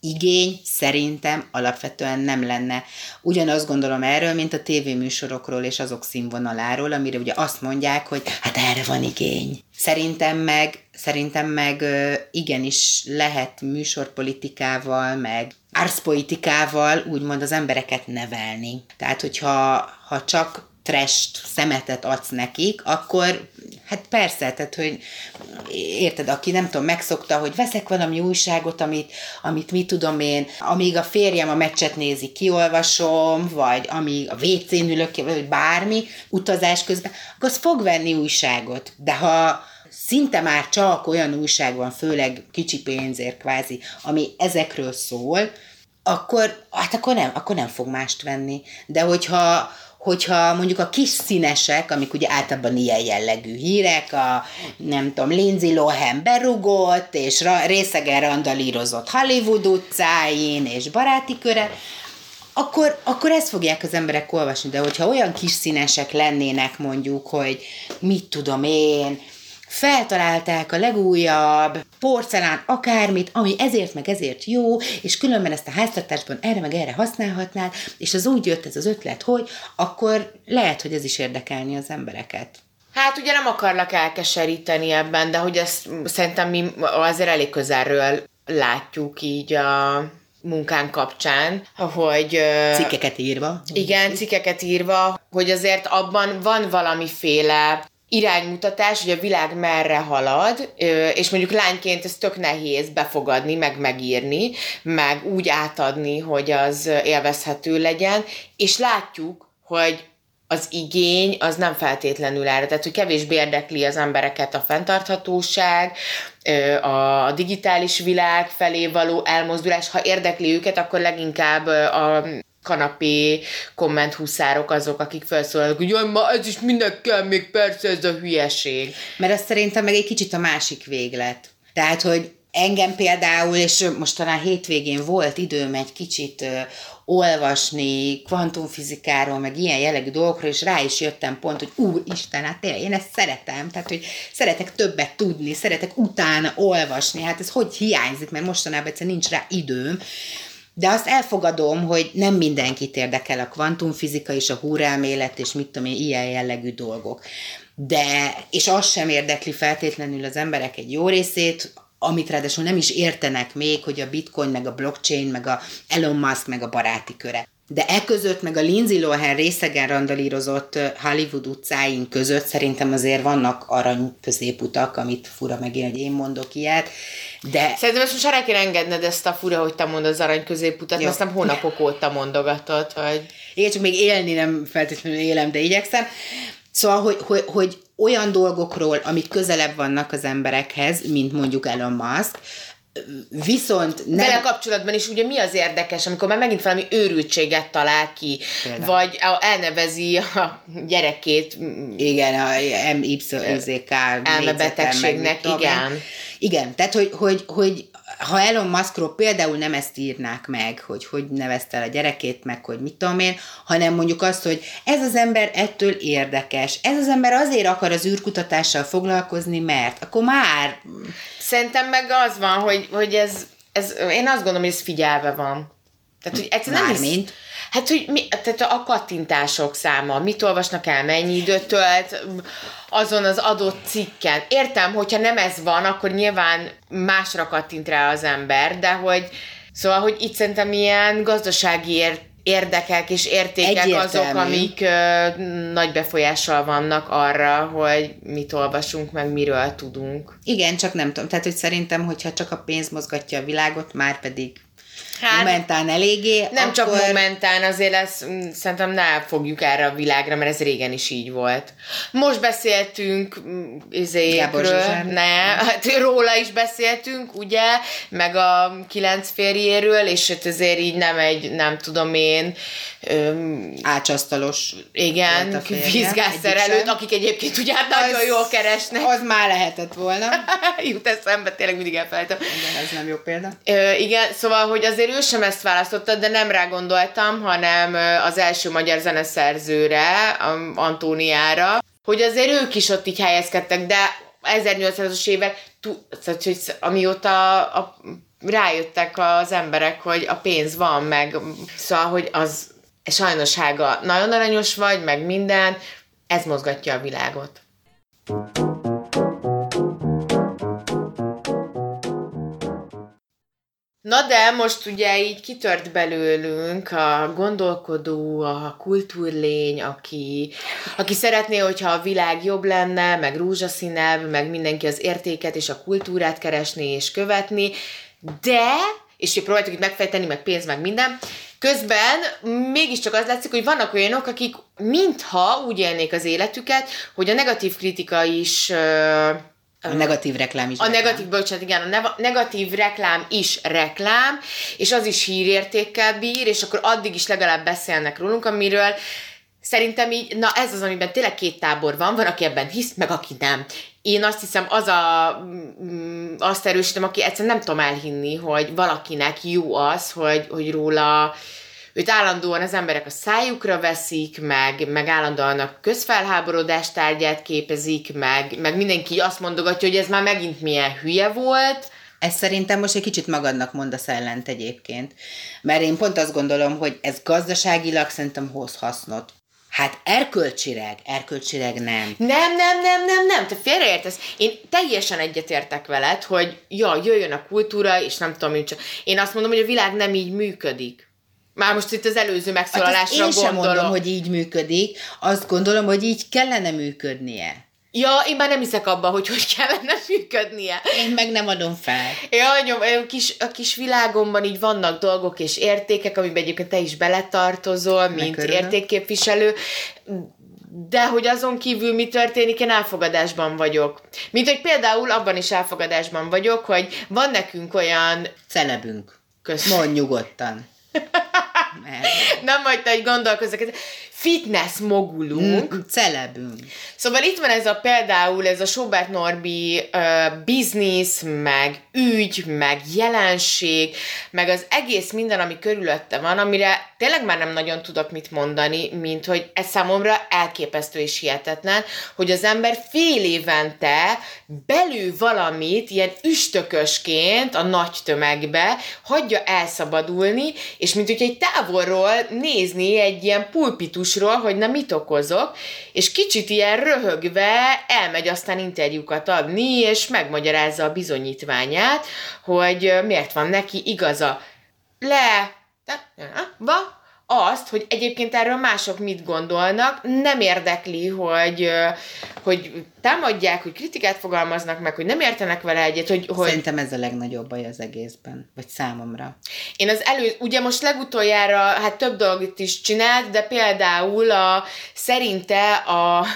igény szerintem alapvetően nem lenne. Ugyanazt gondolom erről, mint a tévéműsorokról és azok színvonaláról, amire ugye azt mondják, hogy hát erre van igény. Szerintem meg, szerintem meg igenis lehet műsorpolitikával, meg árszpolitikával úgymond az embereket nevelni. Tehát, hogyha ha csak trest szemetet adsz nekik, akkor hát persze, tehát, hogy érted, aki nem tudom, megszokta, hogy veszek valami újságot, amit, amit mit tudom én, amíg a férjem a meccset nézi, kiolvasom, vagy amíg a WC-n ülök, vagy bármi, utazás közben, akkor az fog venni újságot. De ha szinte már csak olyan újság van, főleg kicsi pénzért kvázi, ami ezekről szól, akkor, hát akkor nem, akkor nem fog mást venni. De hogyha hogyha mondjuk a kis színesek, amik ugye általában ilyen jellegű hírek, a nem tudom, Lindsay Lohan berugott, és ra- részegen randalírozott Hollywood utcáin, és baráti köre, akkor, akkor ezt fogják az emberek olvasni, de hogyha olyan kis színesek lennének mondjuk, hogy mit tudom én, feltalálták a legújabb porcelán akármit, ami ezért meg ezért jó, és különben ezt a háztartásban erre meg erre használhatnád, és az úgy jött ez az ötlet, hogy akkor lehet, hogy ez is érdekelni az embereket. Hát ugye nem akarlak elkeseríteni ebben, de hogy ezt szerintem mi azért elég közelről látjuk így a munkánk kapcsán, hogy... Cikkeket írva. Igen, cikkeket írva, hogy azért abban van valamiféle iránymutatás, hogy a világ merre halad, és mondjuk lányként ez tök nehéz befogadni, meg megírni, meg úgy átadni, hogy az élvezhető legyen, és látjuk, hogy az igény az nem feltétlenül erre, tehát hogy kevésbé érdekli az embereket a fenntarthatóság, a digitális világ felé való elmozdulás, ha érdekli őket, akkor leginkább a kanapé kommenthuszárok azok, akik felszólalnak, hogy jaj, ma ez is mindnek kell, még persze ez a hülyeség. Mert ez szerintem meg egy kicsit a másik véglet. Tehát, hogy engem például, és most talán hétvégén volt időm egy kicsit olvasni kvantumfizikáról, meg ilyen jellegű dolgokról, és rá is jöttem pont, hogy úristen, hát tényleg én ezt szeretem, tehát hogy szeretek többet tudni, szeretek utána olvasni, hát ez hogy hiányzik, mert mostanában egyszerűen nincs rá időm, de azt elfogadom, hogy nem mindenkit érdekel a kvantumfizika és a húrelmélet, és mit tudom én, ilyen jellegű dolgok. De, és az sem érdekli feltétlenül az emberek egy jó részét, amit ráadásul nem is értenek még, hogy a bitcoin, meg a blockchain, meg a Elon Musk, meg a baráti köre. De e között, meg a Lindsay Lohan részegen randalírozott Hollywood utcáin között szerintem azért vannak arany középutak, amit fura megint, hogy én mondok ilyet, de... Szerintem ezt most el kéne engedned ezt a fura, hogy te mondod az arany középutat, mert azt nem hónapok óta mondogatod, hogy... Én csak még élni nem feltétlenül élem, de igyekszem. Szóval, hogy, hogy, hogy olyan dolgokról, amik közelebb vannak az emberekhez, mint mondjuk Elon Musk, Viszont nem... Vele kapcsolatban is ugye mi az érdekes, amikor már megint valami őrültséget talál ki, Például. vagy elnevezi a gyerekét. Igen, a MYZK elmebetegségnek, igen. Igen, tehát hogy, hogy, hogy ha Elon Muskról például nem ezt írnák meg, hogy hogy nevezte el a gyerekét, meg hogy mit tudom én, hanem mondjuk azt, hogy ez az ember ettől érdekes, ez az ember azért akar az űrkutatással foglalkozni, mert akkor már... Szerintem meg az van, hogy, hogy ez, ez, én azt gondolom, hogy ez figyelve van. Tehát, hogy egyszerűen nem? Is, hát, hogy mi, tehát a kattintások száma, mit olvasnak el, mennyi időt tölt azon az adott cikken. Értem, hogyha nem ez van, akkor nyilván másra kattint rá az ember, de hogy szóval, hogy itt szerintem ilyen gazdasági ér, érdekek és értékek Egyértelmű. azok, amik ö, nagy befolyással vannak arra, hogy mit olvasunk, meg miről tudunk. Igen, csak nem tudom. Tehát, hogy szerintem, hogyha csak a pénz mozgatja a világot, már pedig Hát- momentán eléggé, Nem akkor... csak momentán, azért lesz, mm, szerintem ne fogjuk erre a világra, mert ez régen is így volt. Most beszéltünk mm, Zsuzsán. ne, hát róla is beszéltünk, ugye, meg a kilenc férjéről, és hát azért így nem egy, nem tudom én, öm, Ácsasztalos igen, sem. akik egyébként ugye hát nagyon Az- jól keresnek. Az már lehetett volna, *laughs* Jut eszembe, tényleg mindig elfelejtem. de ez nem jó példa. Ö, igen, szóval, hogy azért ő sem ezt választotta, de nem rá gondoltam, hanem az első magyar zeneszerzőre, Antóniára, hogy azért ők is ott így helyezkedtek, de 1800-as évek, tehát, hogy amióta a, rájöttek az emberek, hogy a pénz van, meg szóval, hogy az sajnossága nagyon aranyos vagy, meg minden, ez mozgatja a világot. Na de most ugye így kitört belőlünk a gondolkodó, a kultúrlény, aki, aki szeretné, hogyha a világ jobb lenne, meg rózsaszínebb, meg mindenki az értéket és a kultúrát keresni és követni, de, és így próbáltuk itt megfejteni, meg pénz, meg minden, közben mégiscsak az látszik, hogy vannak olyanok, akik mintha úgy élnék az életüket, hogy a negatív kritika is A negatív reklám is. a reklám. negatív, bocsánat, igen, a neva- negatív reklám is reklám, és az is hírértékkel bír, és akkor addig is legalább beszélnek rólunk, amiről szerintem így, na ez az, amiben tényleg két tábor van, van, aki ebben hisz, meg aki nem. Én azt hiszem, az a, mm, azt erősítem, aki egyszerűen nem tudom elhinni, hogy valakinek jó az, hogy, hogy róla őt állandóan az emberek a szájukra veszik, meg, meg állandóan a közfelháborodás tárgyát képezik, meg, meg mindenki azt mondogatja, hogy ez már megint milyen hülye volt. Ez szerintem most egy kicsit magadnak mondasz ellent egyébként. Mert én pont azt gondolom, hogy ez gazdaságilag szerintem hoz hasznot. Hát erkölcsileg, erkölcsileg nem. Nem, nem, nem, nem, nem, te félreértesz. Én teljesen egyetértek veled, hogy ja, jöjjön a kultúra, és nem tudom, én csak. Én azt mondom, hogy a világ nem így működik. Már most itt az előző Hát megszólalásra én sem gondolok. mondom, hogy így működik, azt gondolom, hogy így kellene működnie. Ja, én már nem hiszek abba, hogy hogy kellene *laughs* működnie. Én meg nem adom fel. Ja, anyom, a kis, a kis világomban így vannak dolgok és értékek, amiben egyébként te is beletartozol, mint örülök. értékképviselő, de hogy azon kívül mi történik, én elfogadásban vagyok. Mint hogy például abban is elfogadásban vagyok, hogy van nekünk olyan... Celebünk. Kösz. Mondj nyugodtan. *laughs* Nem majd te, hogy gondolkozzak. Fitness mogulunk. Mm, Celebünk. Szóval itt van ez a például, ez a Sobert Norbi uh, biznisz, meg ügy, meg jelenség, meg az egész minden, ami körülötte van, amire tényleg már nem nagyon tudok mit mondani, mint hogy ez számomra elképesztő és hihetetlen, hogy az ember fél évente belül valamit ilyen üstökösként a nagy tömegbe hagyja elszabadulni, és mint hogy egy távolról nézni egy ilyen pulpitusról, hogy na mit okozok, és kicsit ilyen röhögve elmegy aztán interjúkat adni, és megmagyarázza a bizonyítványát, hogy miért van neki igaza. Le, va, azt, hogy egyébként erről mások mit gondolnak, nem érdekli, hogy, hogy támadják, hogy kritikát fogalmaznak meg, hogy nem értenek vele egyet, hogy, hogy Szerintem ez a legnagyobb baj az egészben. Vagy számomra. én az elő, ugye most legutoljára, hát több dolgot is csinált, de például a, szerinte a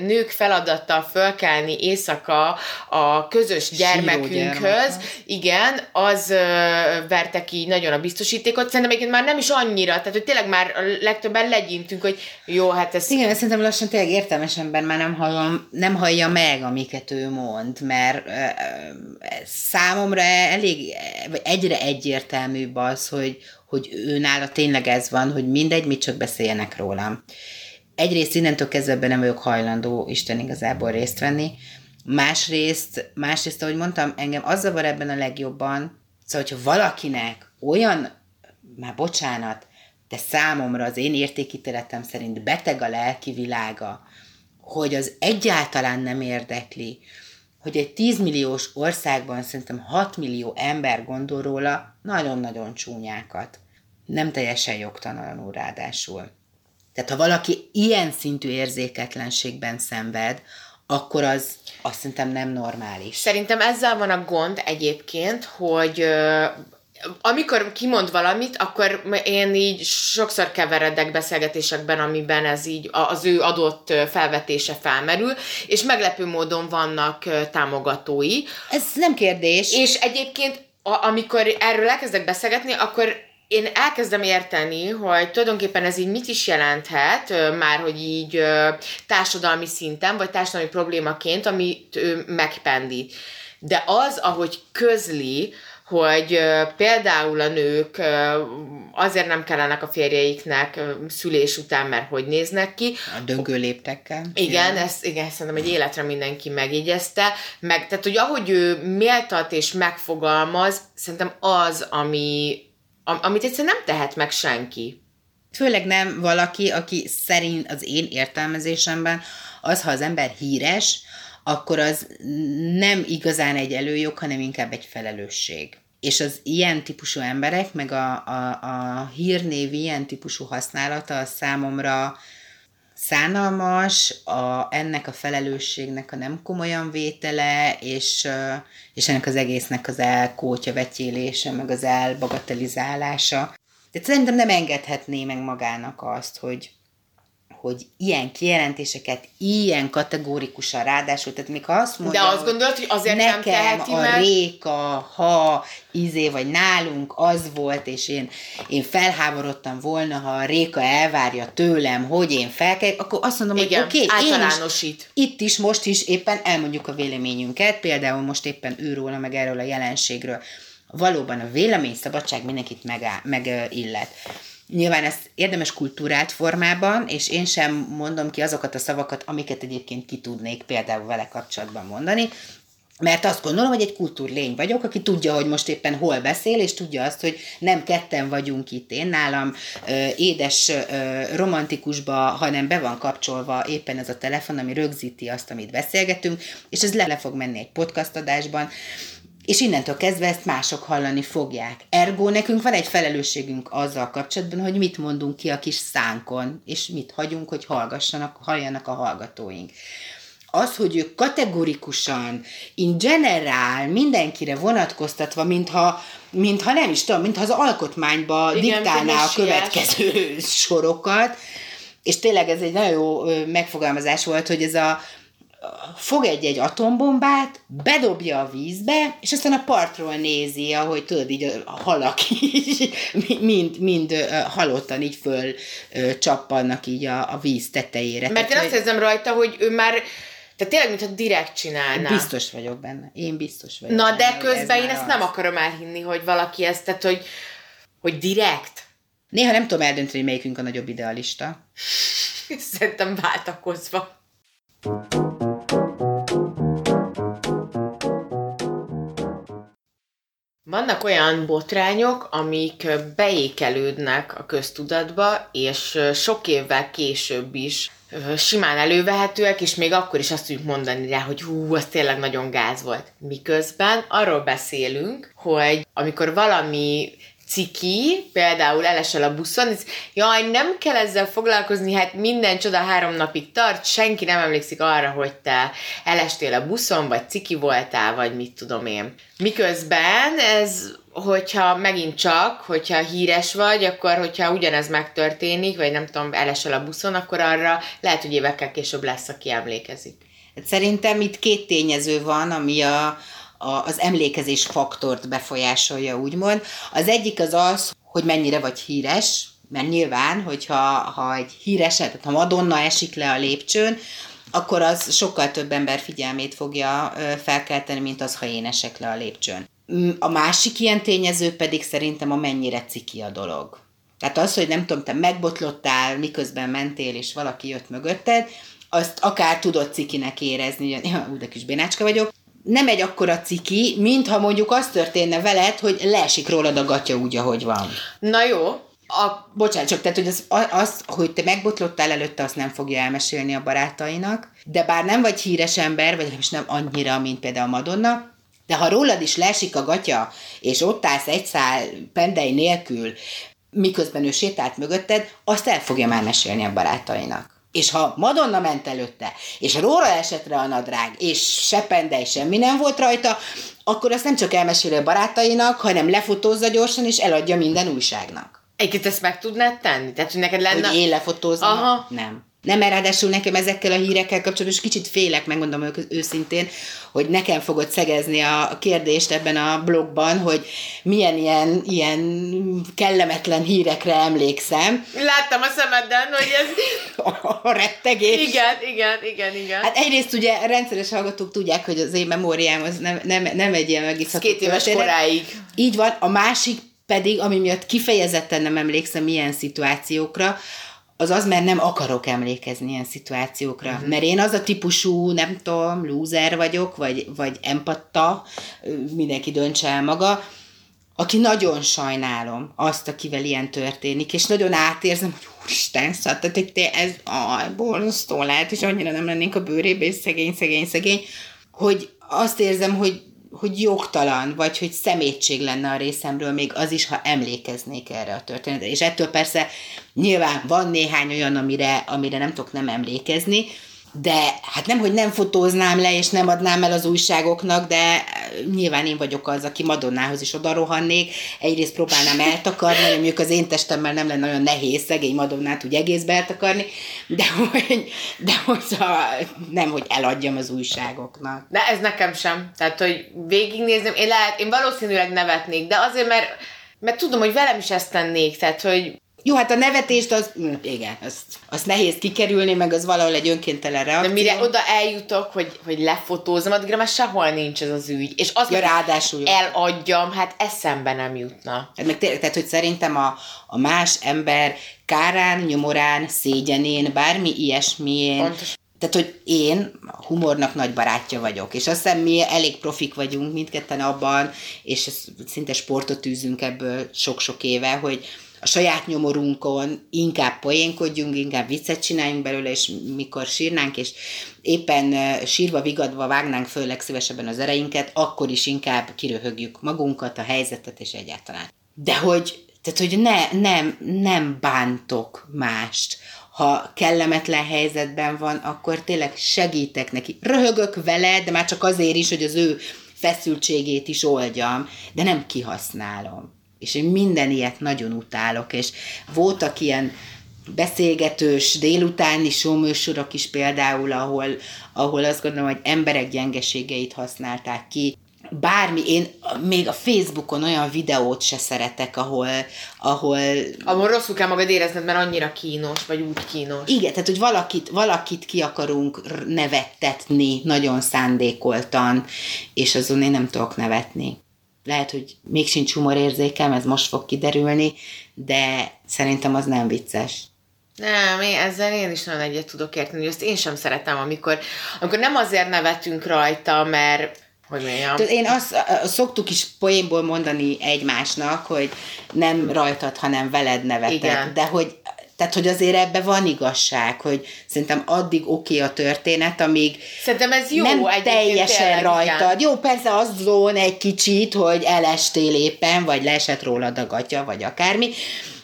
nők feladata fölkelni éjszaka a közös gyermekünkhöz, gyermek. igen, az verte ki nagyon a biztosítékot. Szerintem egyébként már nem is annyira, tehát hogy tényleg már a legtöbben legyintünk, hogy jó, hát ez... Igen, szerintem lassan tényleg értelmes ember már nem, hallom, nem hallja meg, amiket ő mond, mert számomra elég, vagy egyre egyértelműbb az, hogy, hogy ő nála tényleg ez van, hogy mindegy, mit csak beszéljenek rólam. Egyrészt innentől kezdve nem vagyok hajlandó Isten igazából részt venni, másrészt, másrészt, ahogy mondtam, engem az zavar ebben a legjobban, szóval, hogyha valakinek olyan, már bocsánat, de számomra az én értékítéletem szerint beteg a lelki világa, hogy az egyáltalán nem érdekli, hogy egy 10 milliós országban szerintem 6 millió ember gondol róla nagyon-nagyon csúnyákat. Nem teljesen jogtalanul ráadásul. Tehát ha valaki ilyen szintű érzéketlenségben szenved, akkor az azt szerintem nem normális. Szerintem ezzel van a gond egyébként, hogy amikor kimond valamit, akkor én így sokszor keveredek beszélgetésekben, amiben ez így az ő adott felvetése felmerül, és meglepő módon vannak támogatói. Ez nem kérdés. És egyébként, amikor erről elkezdek beszélgetni, akkor én elkezdem érteni, hogy tulajdonképpen ez így mit is jelenthet, már hogy így társadalmi szinten, vagy társadalmi problémaként, amit ő megpendít. De az, ahogy közli, hogy például a nők azért nem kellenek a férjeiknek szülés után, mert hogy néznek ki. A döngő léptekkel. Igen, igen. ezt igen, szerintem egy életre mindenki megjegyezte. Meg, tehát, hogy ahogy ő méltat és megfogalmaz, szerintem az, ami, amit egyszerűen nem tehet meg senki. Főleg nem valaki, aki szerint az én értelmezésemben az, ha az ember híres, akkor az nem igazán egy előjog, hanem inkább egy felelősség. És az ilyen típusú emberek, meg a, a, a hírnév ilyen típusú használata az számomra szánalmas, a, ennek a felelősségnek a nem komolyan vétele, és, és ennek az egésznek az elkótya vetyélése, meg az elbagatelizálása. Tehát szerintem nem engedhetné meg magának azt, hogy, hogy ilyen kijelentéseket ilyen kategórikusan ráadásul, tehát még ha azt mondja, De azt gondolod, hogy azért nekem nem teheti a meg? réka, ha, izé, vagy nálunk az volt, és én, én felháborodtam volna, ha a réka elvárja tőlem, hogy én felkel, akkor azt mondom, Igen, hogy oké, okay, általánosít. Is, itt is, most is éppen elmondjuk a véleményünket, például most éppen őróla, meg erről a jelenségről. Valóban a véleményszabadság mindenkit megillet. Meg, Nyilván ezt érdemes kultúrált formában, és én sem mondom ki azokat a szavakat, amiket egyébként ki tudnék például vele kapcsolatban mondani, mert azt gondolom, hogy egy kultúrlény vagyok, aki tudja, hogy most éppen hol beszél, és tudja azt, hogy nem ketten vagyunk itt én nálam édes romantikusba, hanem be van kapcsolva éppen ez a telefon, ami rögzíti azt, amit beszélgetünk, és ez le, le fog menni egy podcast adásban, és innentől kezdve ezt mások hallani fogják. Ergo nekünk van egy felelősségünk azzal kapcsolatban, hogy mit mondunk ki a kis szánkon, és mit hagyunk, hogy hallgassanak, halljanak a hallgatóink. Az, hogy ők kategorikusan, in general, mindenkire vonatkoztatva, mintha, mintha nem is tudom, mintha az alkotmányba Igen, diktálná a következő *laughs* sorokat, és tényleg ez egy nagyon jó megfogalmazás volt, hogy ez a fog egy-egy atombombát, bedobja a vízbe, és aztán a partról nézi, ahogy tudod, így a halak így, *laughs* mind, mind halottan így föl csappannak így a, a víz tetejére. Mert én azt érzem rajta, hogy ő már tehát tényleg, mintha direkt csinálná. Biztos vagyok benne. Én biztos vagyok Na, benne, de közben ez én ezt az. nem akarom elhinni, hogy valaki ezt, tehát, hogy, hogy direkt. Néha nem tudom eldönteni, hogy melyikünk a nagyobb idealista. *laughs* Szerintem váltakozva. Vannak olyan botrányok, amik beékelődnek a köztudatba, és sok évvel később is simán elővehetőek, és még akkor is azt tudjuk mondani rá, hogy hú, az tényleg nagyon gáz volt. Miközben arról beszélünk, hogy amikor valami ciki, például elesel a buszon, ez, jaj, nem kell ezzel foglalkozni, hát minden csoda három napig tart, senki nem emlékszik arra, hogy te elestél a buszon, vagy ciki voltál, vagy mit tudom én. Miközben ez, hogyha megint csak, hogyha híres vagy, akkor hogyha ugyanez megtörténik, vagy nem tudom, elesel a buszon, akkor arra lehet, hogy évekkel később lesz, aki emlékezik. Szerintem itt két tényező van, ami a, a, az emlékezés faktort befolyásolja, úgymond. Az egyik az az, hogy mennyire vagy híres, Mert nyilván, hogyha ha egy híres, tehát ha Madonna esik le a lépcsőn, akkor az sokkal több ember figyelmét fogja felkelteni, mint az, ha én esek le a lépcsőn. Mm, a másik ilyen tényező pedig szerintem a mennyire ciki a dolog. Tehát az, hogy nem tudom, te megbotlottál, miközben mentél, és valaki jött mögötted, azt akár tudod cikinek érezni, hogy úgy de kis bénácska vagyok, nem egy akkora ciki, mintha mondjuk az történne veled, hogy leesik rólad a gatya úgy, ahogy van. Na jó, a, bocsánat, csak tehát, hogy az, az, hogy te megbotlottál előtte, azt nem fogja elmesélni a barátainak, de bár nem vagy híres ember, vagy nem annyira, mint például Madonna, de ha rólad is leesik a gatya, és ott állsz egy szál pendei nélkül, miközben ő sétált mögötted, azt el fogja már mesélni a barátainak. És ha Madonna ment előtte, és róla esetre a nadrág, és se pendei, semmi nem volt rajta, akkor azt nem csak elmeséli a barátainak, hanem lefotózza gyorsan, és eladja minden újságnak. Egyébként ezt meg tudnád tenni? Tehát, hogy neked lenne... Hogy én lefotózom? Aha. Nem. Nem, mert ráadásul nekem ezekkel a hírekkel kapcsolatban kicsit félek, megmondom őszintén, hogy nekem fogod szegezni a kérdést ebben a blogban, hogy milyen ilyen, ilyen kellemetlen hírekre emlékszem. Láttam a szemedben, hogy ez... a rettegés. Igen, igen, igen, igen. Hát egyrészt ugye rendszeres hallgatók tudják, hogy az én memóriám az nem, nem, nem egy ilyen megiszható Két éves koráig. Így van, a másik pedig, ami miatt kifejezetten nem emlékszem milyen szituációkra, az az, mert nem akarok emlékezni ilyen szituációkra. Uh-huh. Mert én az a típusú, nem tudom, lúzer vagyok, vagy, vagy empatta, mindenki döntse el maga, aki nagyon sajnálom azt, akivel ilyen történik, és nagyon átérzem, hogy úristen, szóval, tehát hogy te ez, aj, borzasztó lehet, és annyira nem lennénk a bőrébe, és szegény, szegény, szegény, hogy azt érzem, hogy hogy jogtalan, vagy hogy szemétség lenne a részemről, még az is, ha emlékeznék erre a történetre. És ettől persze nyilván van néhány olyan, amire, amire nem tudok nem emlékezni, de hát nem, hogy nem fotóznám le, és nem adnám el az újságoknak, de nyilván én vagyok az, aki Madonnához is oda rohannék. Egyrészt próbálnám eltakarni, mondjuk az én testemmel nem lenne olyan nehéz szegény Madonnát úgy egészbe eltakarni, de hogy, de hogy nem, hogy eladjam az újságoknak. De ez nekem sem. Tehát, hogy végignézném, én lehet, én valószínűleg nevetnék, de azért, mert mert tudom, hogy velem is ezt tennék, tehát, hogy jó, hát a nevetést az, mm, igen, azt, azt nehéz kikerülni, meg az valahol egy önkéntelen reakció. De mire oda eljutok, hogy, hogy lefotózom, addigra már sehol nincs ez az ügy. És az, ja, ráadásul eladjam, hát eszembe nem jutna. Hát meg tényleg, tehát, hogy szerintem a, a más ember kárán, nyomorán, szégyenén, bármi ilyesmién, Pontos. Tehát, hogy én humornak nagy barátja vagyok, és azt hiszem mi elég profik vagyunk mindketten abban, és szinte sportot űzünk ebből sok-sok éve, hogy, a saját nyomorunkon inkább poénkodjunk, inkább viccet csináljunk belőle, és mikor sírnánk, és éppen sírva, vigadva vágnánk föl legszívesebben az ereinket, akkor is inkább kiröhögjük magunkat, a helyzetet és egyáltalán. De hogy, tehát, hogy ne, nem, nem bántok mást. Ha kellemetlen helyzetben van, akkor tényleg segítek neki. Röhögök vele, de már csak azért is, hogy az ő feszültségét is oldjam, de nem kihasználom és én minden ilyet nagyon utálok, és voltak ilyen beszélgetős délutáni showműsorok is például, ahol, ahol azt gondolom, hogy emberek gyengeségeit használták ki. Bármi, én még a Facebookon olyan videót se szeretek, ahol... Ahol, ahol rosszul kell magad érezned, mert annyira kínos, vagy úgy kínos. Igen, tehát hogy valakit, valakit ki akarunk nevettetni nagyon szándékoltan, és azon én nem tudok nevetni lehet, hogy még sincs humorérzékem, ez most fog kiderülni, de szerintem az nem vicces. Nem, én ezzel én is nagyon egyet tudok érteni, hogy ezt én sem szeretem, amikor, amikor nem azért nevetünk rajta, mert hogy mondjam. Én azt szoktuk is poénból mondani egymásnak, hogy nem rajtad, hanem veled nevetek. Igen. De hogy tehát, hogy azért ebbe van igazság, hogy szerintem addig oké okay a történet, amíg szerintem ez jó, nem teljesen rajtad. Jó, persze az zón egy kicsit, hogy elestél éppen, vagy leesett rólad a gatya, vagy akármi,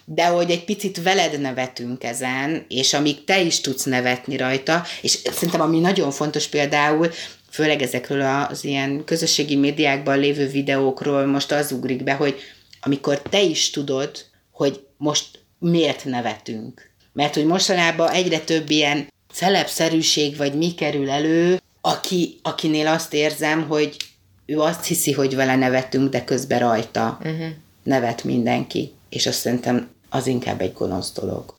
de hogy egy picit veled nevetünk ezen, és amíg te is tudsz nevetni rajta, és szerintem ami nagyon fontos például, főleg ezekről az ilyen közösségi médiákban lévő videókról most az ugrik be, hogy amikor te is tudod, hogy most miért nevetünk. Mert hogy mostanában egyre több ilyen szelepszerűség vagy mi kerül elő, aki, akinél azt érzem, hogy ő azt hiszi, hogy vele nevetünk, de közben rajta uh-huh. nevet mindenki. És azt szerintem az inkább egy gonosz dolog.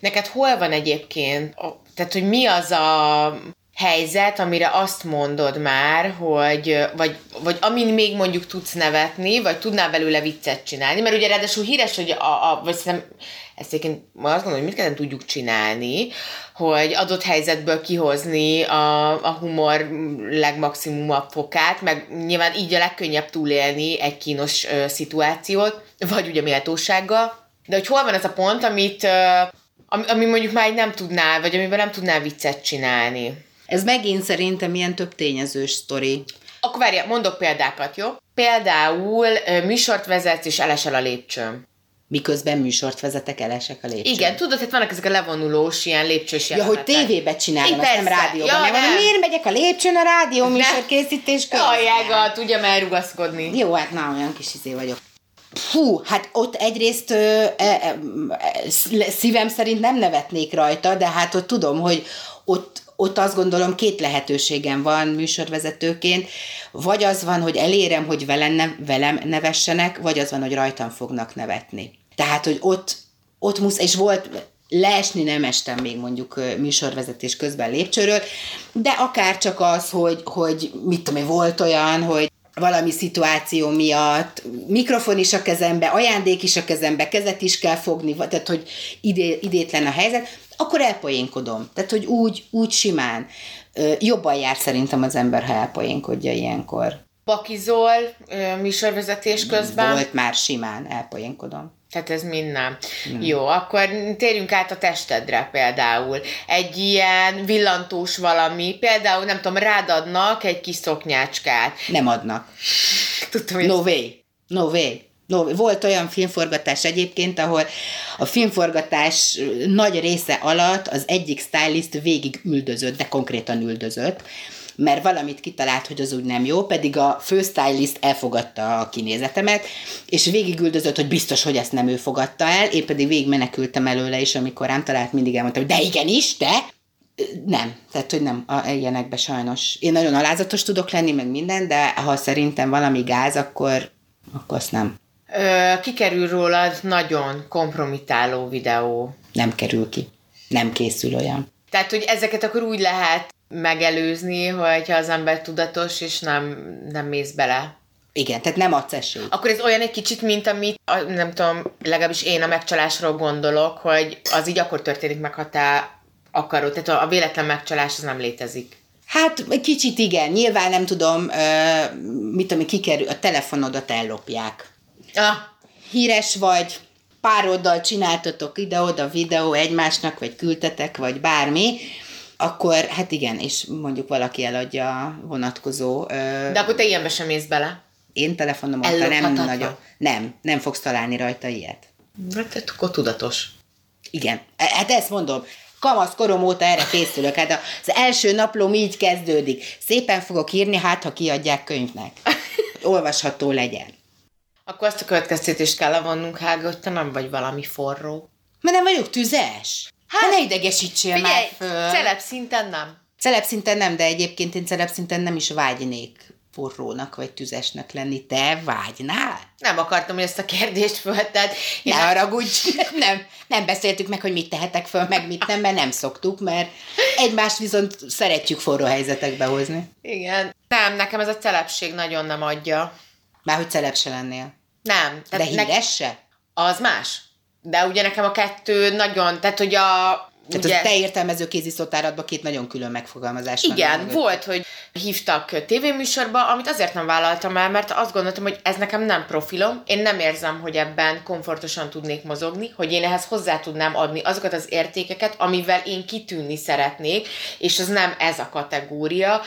Neked hol van egyébként, tehát hogy mi az a helyzet, amire azt mondod már, hogy, vagy, vagy amin még mondjuk tudsz nevetni, vagy tudnál belőle viccet csinálni, mert ugye ráadásul híres, hogy a, a vagy szerintem ezt egyébként azt gondolom, hogy mindketten tudjuk csinálni, hogy adott helyzetből kihozni a, a humor legmaximumabb fokát, meg nyilván így a legkönnyebb túlélni egy kínos ö, szituációt, vagy ugye méltósággal, de hogy hol van ez a pont, amit, ö, ami, ami mondjuk már nem tudnál, vagy amiben nem tudnál viccet csinálni. Ez megint szerintem ilyen több tényezős sztori. Akkor várja, mondok példákat, jó? Például műsort vezetsz, és elesel a lépcsőn. Miközben műsort vezetek, elesek a lépcsőn. Igen, tudod, hogy vannak ezek a levonulós, ilyen lépcsős Ja, hogy tévébe csinálom, azt nem rádióban. Ja, nem, nem. miért megyek a lépcsőn a rádió műsor készítés közben? Jajjága, tudja már rugaszkodni. Jó, hát na, olyan kis izé vagyok. Fú, hát ott egyrészt ö, e, e, szívem szerint nem nevetnék rajta, de hát ott tudom, hogy ott, ott azt gondolom két lehetőségem van műsorvezetőként, vagy az van, hogy elérem, hogy velem, ne, velem nevessenek, vagy az van, hogy rajtam fognak nevetni. Tehát, hogy ott, ott musz, és volt, leesni nem estem még mondjuk műsorvezetés közben lépcsőről, de akár csak az, hogy, hogy mit tudom én, volt olyan, hogy valami szituáció miatt, mikrofon is a kezembe, ajándék is a kezembe, kezet is kell fogni, tehát hogy idé, idétlen a helyzet, akkor elpoénkodom. Tehát, hogy úgy, úgy simán. Jobban jár szerintem az ember, ha elpoénkodja ilyenkor. Pakizol műsorvezetés közben? Volt már simán, elpoénkodom. Tehát ez mind nem. nem. Jó, akkor térjünk át a testedre például. Egy ilyen villantós valami, például nem tudom, rád adnak egy kis szoknyácskát. Nem adnak. Tudtam, hogy no way. No way. No, volt olyan filmforgatás egyébként, ahol a filmforgatás nagy része alatt az egyik stylist végig üldözött, de konkrétan üldözött, mert valamit kitalált, hogy az úgy nem jó, pedig a főstylist elfogadta a kinézetemet, és végigüldözött, hogy biztos, hogy ezt nem ő fogadta el, én pedig végig menekültem előle, és amikor rám talált, mindig elmondtam, de igenis, te! Nem, tehát hogy nem, a, ilyenekbe sajnos. Én nagyon alázatos tudok lenni, meg minden, de ha szerintem valami gáz, akkor, akkor azt nem. Kikerül rólad nagyon kompromitáló videó. Nem kerül ki. Nem készül olyan. Tehát, hogy ezeket akkor úgy lehet megelőzni, hogyha az ember tudatos, és nem, nem mész bele. Igen, tehát nem adsz esélyt. Akkor ez olyan egy kicsit, mint amit, nem tudom, legalábbis én a megcsalásról gondolok, hogy az így akkor történik meg, ha te akarod. Tehát a véletlen megcsalás az nem létezik. Hát kicsit igen, nyilván nem tudom, mit tudom, kikerül, a telefonodat ellopják. Ah. Híres vagy, pároddal csináltatok ide-oda videó egymásnak, vagy küldtetek, vagy bármi, akkor hát igen, és mondjuk valaki eladja a vonatkozó... De akkor te ilyenbe sem mész bele? Én telefonom óta nem nagyon... Nem, nem fogsz találni rajta ilyet. Hát akkor tudatos. Igen, e, hát ezt mondom. Kamasz korom óta erre készülök. Hát az első naplóm így kezdődik. Szépen fogok írni, hát ha kiadják könyvnek. *laughs* Olvasható legyen. Akkor azt a következtetést kell levonnunk, Hága, hogy te nem vagy valami forró. Mert nem vagyok tüzes. Hát, ne idegesítsél figyelj, már föl. celeb szinten nem. Celeb szinten nem, de egyébként én celeb szinten nem is vágynék forrónak vagy tüzesnek lenni. Te vágynál? Nem akartam, hogy ezt a kérdést fölted. Ne hát... haragudj, *laughs* nem, nem beszéltük meg, hogy mit tehetek föl, meg mit nem, mert nem szoktuk, mert egymást viszont szeretjük forró helyzetekbe hozni. Igen. Nem, nekem ez a celebség nagyon nem adja. Már hogy celeb se lennél. Nem. De híres ne... se? Az más. De ugye nekem a kettő nagyon, tehát hogy a tehát ugye, az te értelmező kéziszotáratban két nagyon külön megfogalmazás van. Igen, volt, hogy hívtak tévéműsorba, amit azért nem vállaltam el, mert azt gondoltam, hogy ez nekem nem profilom, én nem érzem, hogy ebben komfortosan tudnék mozogni, hogy én ehhez hozzá tudnám adni azokat az értékeket, amivel én kitűnni szeretnék, és az nem ez a kategória.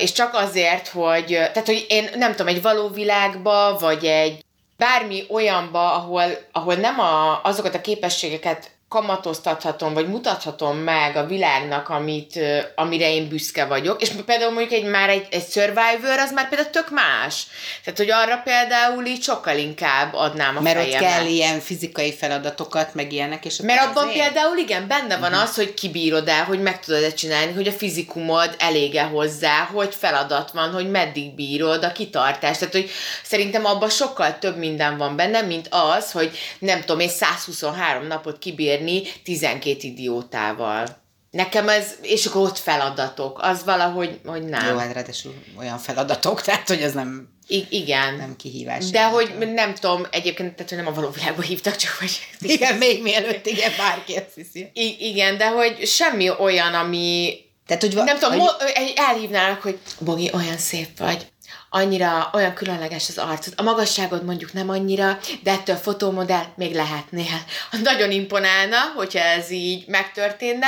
És csak azért, hogy, tehát, hogy én nem tudom, egy való világba, vagy egy bármi olyanba, ahol, ahol nem a, azokat a képességeket kamatoztathatom, vagy mutathatom meg a világnak, amit, amire én büszke vagyok. És például mondjuk egy, már egy, egy Survivor, az már például tök más. Tehát, hogy arra például így sokkal inkább adnám a Mert fejemet. ott kell ilyen fizikai feladatokat, meg ilyenek, és Mert abban azért- például igen, benne van az, hogy kibírod el, hogy meg tudod-e csinálni, hogy a fizikumod elége hozzá, hogy feladat van, hogy meddig bírod a kitartást. Tehát, hogy szerintem abban sokkal több minden van benne, mint az, hogy nem tudom én 123 napot kibírni 12 idiótával. Nekem ez, és akkor ott feladatok, az valahogy, hogy nem. Jó, hát ráadásul olyan feladatok, *laughs* tehát hogy ez nem, I- igen. nem kihívás. De hogy nem tudom, egyébként, tehát hogy nem a való világba hívtak, csak hogy Igen, még mielőtt, igen, bárki ezt hiszi. I- igen, de hogy semmi olyan, ami Tehát, hogy va- Nem tudom, hogy- mo- elhívnának, hogy Bogi, olyan szép vagy, annyira, olyan különleges az arcod. A magasságod mondjuk nem annyira, de ettől fotómodell még lehetnél. *laughs* Nagyon imponálna, hogyha ez így megtörténne,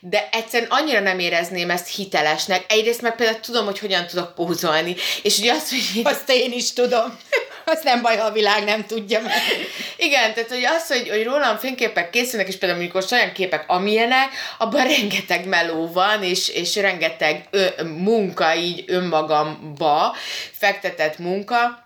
de egyszerűen annyira nem érezném ezt hitelesnek. Egyrészt meg például tudom, hogy hogyan tudok pózolni, és ugye azt, hogy Azt én is tudom. *laughs* *laughs* Az nem baj, ha a világ nem tudja meg. igen, tehát hogy az, hogy, hogy rólam fényképek készülnek, és például most olyan képek, amilyenek, abban rengeteg meló van, és, és rengeteg ö, munka így önmagamba, fektetett munka,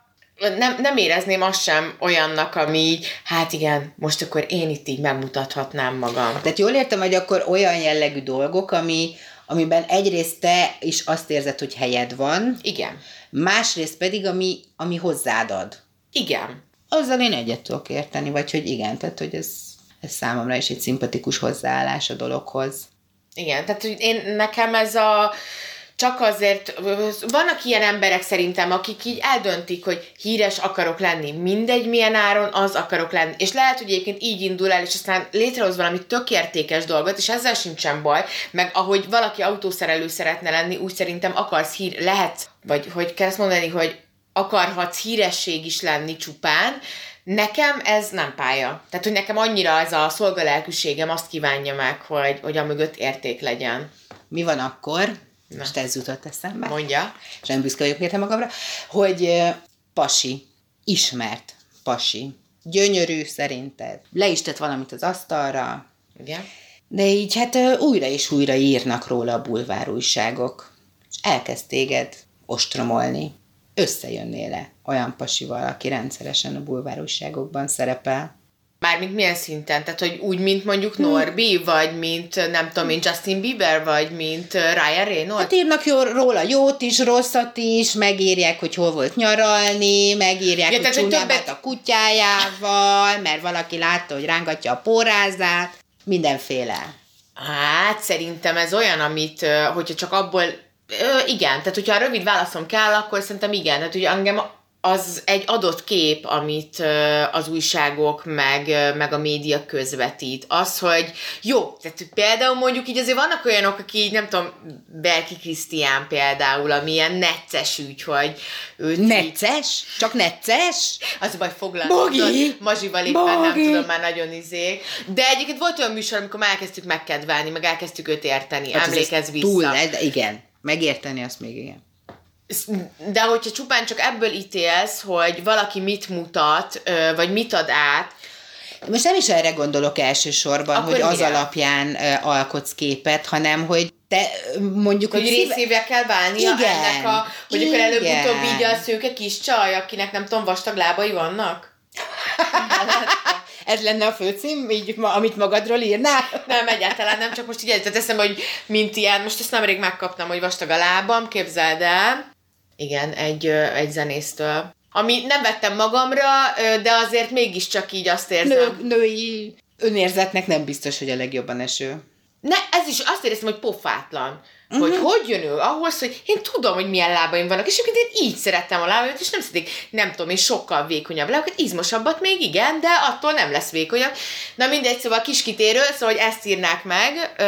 nem, nem érezném azt sem olyannak, ami így, hát igen, most akkor én itt így megmutathatnám magam. Tehát jól értem, hogy akkor olyan jellegű dolgok, ami, amiben egyrészt te is azt érzed, hogy helyed van, Igen. másrészt pedig, ami, ami hozzád ad. Igen. Azzal én egyet tudok érteni, vagy hogy igen, tehát hogy ez, ez számomra is egy szimpatikus hozzáállás a dologhoz. Igen, tehát hogy én, nekem ez a csak azért, vannak ilyen emberek szerintem, akik így eldöntik, hogy híres akarok lenni, mindegy milyen áron, az akarok lenni. És lehet, hogy egyébként így indul el, és aztán létrehoz valami tök értékes dolgot, és ezzel sincsen baj, meg ahogy valaki autószerelő szeretne lenni, úgy szerintem akarsz hír, lehet, vagy hogy kell ezt mondani, hogy akarhatsz híresség is lenni csupán, Nekem ez nem pálya. Tehát, hogy nekem annyira ez a szolgalelkűségem azt kívánja meg, hogy, hogy a mögött érték legyen. Mi van akkor, most ez jutott eszembe, Mondja. és nem büszke vagyok érte magamra, hogy pasi, ismert pasi, gyönyörű szerinted, le is tett valamit az asztalra, Igen. de így hát újra és újra írnak róla a bulvár újságok, és elkezd téged ostromolni. Összejönnél-e olyan pasival, aki rendszeresen a bulvár újságokban szerepel? Mármint milyen szinten? Tehát, hogy úgy, mint mondjuk Norbi, vagy mint, nem tudom én, Justin Bieber, vagy mint Ryan Reynolds? Hát írnak jó, róla jót is, rosszat is, megírják, hogy hol volt nyaralni, megírják, Ja, hogy csúnyább többet- a kutyájával, mert valaki látta, hogy rángatja a pórázát, mindenféle. Hát, szerintem ez olyan, amit, hogyha csak abból, igen, tehát hogyha a rövid válaszom kell, akkor szerintem igen, tehát ugye engem az egy adott kép, amit az újságok, meg, meg a média közvetít. Az, hogy jó, tehát például mondjuk így azért vannak olyanok, aki így, nem tudom, Berki Krisztián például, ami ilyen necces ügy, hogy így- Necces? Csak necces? az baj, foglal. Bogi! Tudod, Mazsival éppen nem Bogi! tudom már nagyon izé. De egyébként volt olyan műsor, amikor már elkezdtük megkedvelni, meg elkezdtük őt érteni. Hát ez Emlékezz vissza. Túl, igen. Megérteni azt még igen. De hogyha csupán csak ebből ítélsz, hogy valaki mit mutat, vagy mit ad át, Most nem is erre gondolok elsősorban, Akkor hogy az mire? alapján alkotsz képet, hanem hogy te mondjuk, hogy hogy szíve- kell válnia Igen, ennek a, hogy akkor előbb-utóbb igen. így a szőke kis csaj, akinek nem tudom, vastag lábai vannak? *laughs* Ez lenne a főcím, így, ma- amit magadról írnál? Nem, egyáltalán nem, csak most így jutott eszembe, hogy mint ilyen, most ezt nemrég megkaptam, hogy vastag a lábam, képzeld el. Igen, egy, egy zenésztől. Ami nem vettem magamra, de azért mégiscsak így azt érzem. Nő, női önérzetnek nem biztos, hogy a legjobban eső. Ne, ez is azt éreztem, hogy pofátlan. Mhm. Hogy hogy jön ő ahhoz, hogy én tudom, hogy milyen lábaim vannak, és egyébként én így szerettem a lábaimat, és nem szeretik, nem tudom, én sokkal vékonyabb lábakat, izmosabbat még igen, de attól nem lesz vékonyabb. Na mindegy, szóval kis kitérő, szóval, hogy ezt írnák meg, ö,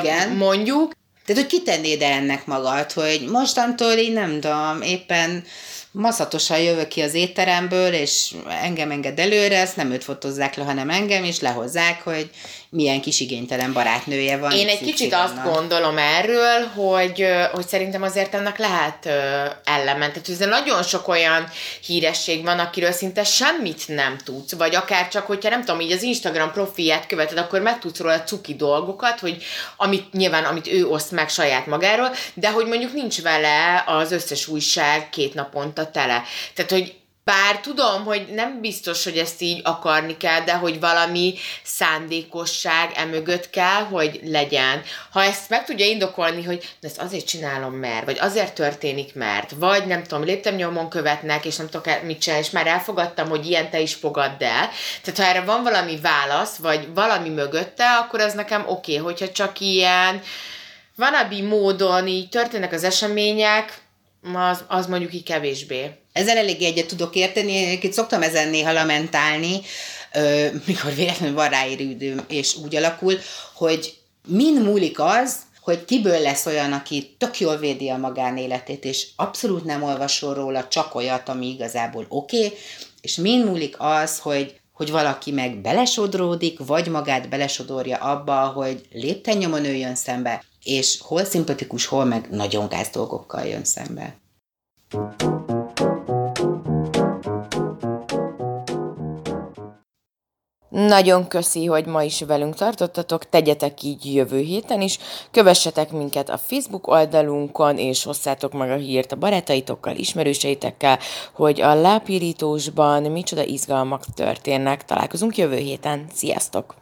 Igen. mondjuk, Tehát, hogy kitennéd ennek magad, hogy mostantól így nem tudom, éppen maszatosan jövök ki az étteremből, és engem enged előre, ezt nem őt fotózzák le, hanem engem, és lehozzák, hogy milyen kis igénytelen barátnője van. Én egy kicsit azt gondolom erről, hogy, hogy szerintem azért ennek lehet ellenment. Tehát ez nagyon sok olyan híresség van, akiről szinte semmit nem tudsz, vagy akár csak, hogyha nem tudom, így az Instagram profilját követed, akkor meg tudsz róla cuki dolgokat, hogy amit nyilván, amit ő oszt meg saját magáról, de hogy mondjuk nincs vele az összes újság két naponta tele. Tehát, hogy bár tudom, hogy nem biztos, hogy ezt így akarni kell, de hogy valami szándékosság emögött kell, hogy legyen. Ha ezt meg tudja indokolni, hogy ezt azért csinálom, mert, vagy azért történik, mert, vagy nem tudom, léptem nyomon követnek, és nem tudok mit csinálni, és már elfogadtam, hogy ilyen te is fogadd el. Tehát ha erre van valami válasz, vagy valami mögötte, akkor az nekem oké, okay, hogyha csak ilyen vanabi módon így történnek az események, az, az mondjuk így kevésbé. Ezzel elég egyet tudok érteni, én szoktam ezen néha lamentálni, mikor véletlenül van ráérődőm, és úgy alakul, hogy min múlik az, hogy kiből lesz olyan, aki tök jól védi a magánéletét, és abszolút nem olvasol róla csak olyat, ami igazából oké, okay, és min múlik az, hogy hogy valaki meg belesodródik, vagy magát belesodorja abba, hogy lépten jön szembe, és hol szimpatikus, hol meg nagyon gáz dolgokkal jön szembe. Nagyon köszi, hogy ma is velünk tartottatok, tegyetek így jövő héten is, kövessetek minket a Facebook oldalunkon, és hosszátok meg a hírt a barátaitokkal, ismerőseitekkel, hogy a lápirítósban micsoda izgalmak történnek. Találkozunk jövő héten. Sziasztok!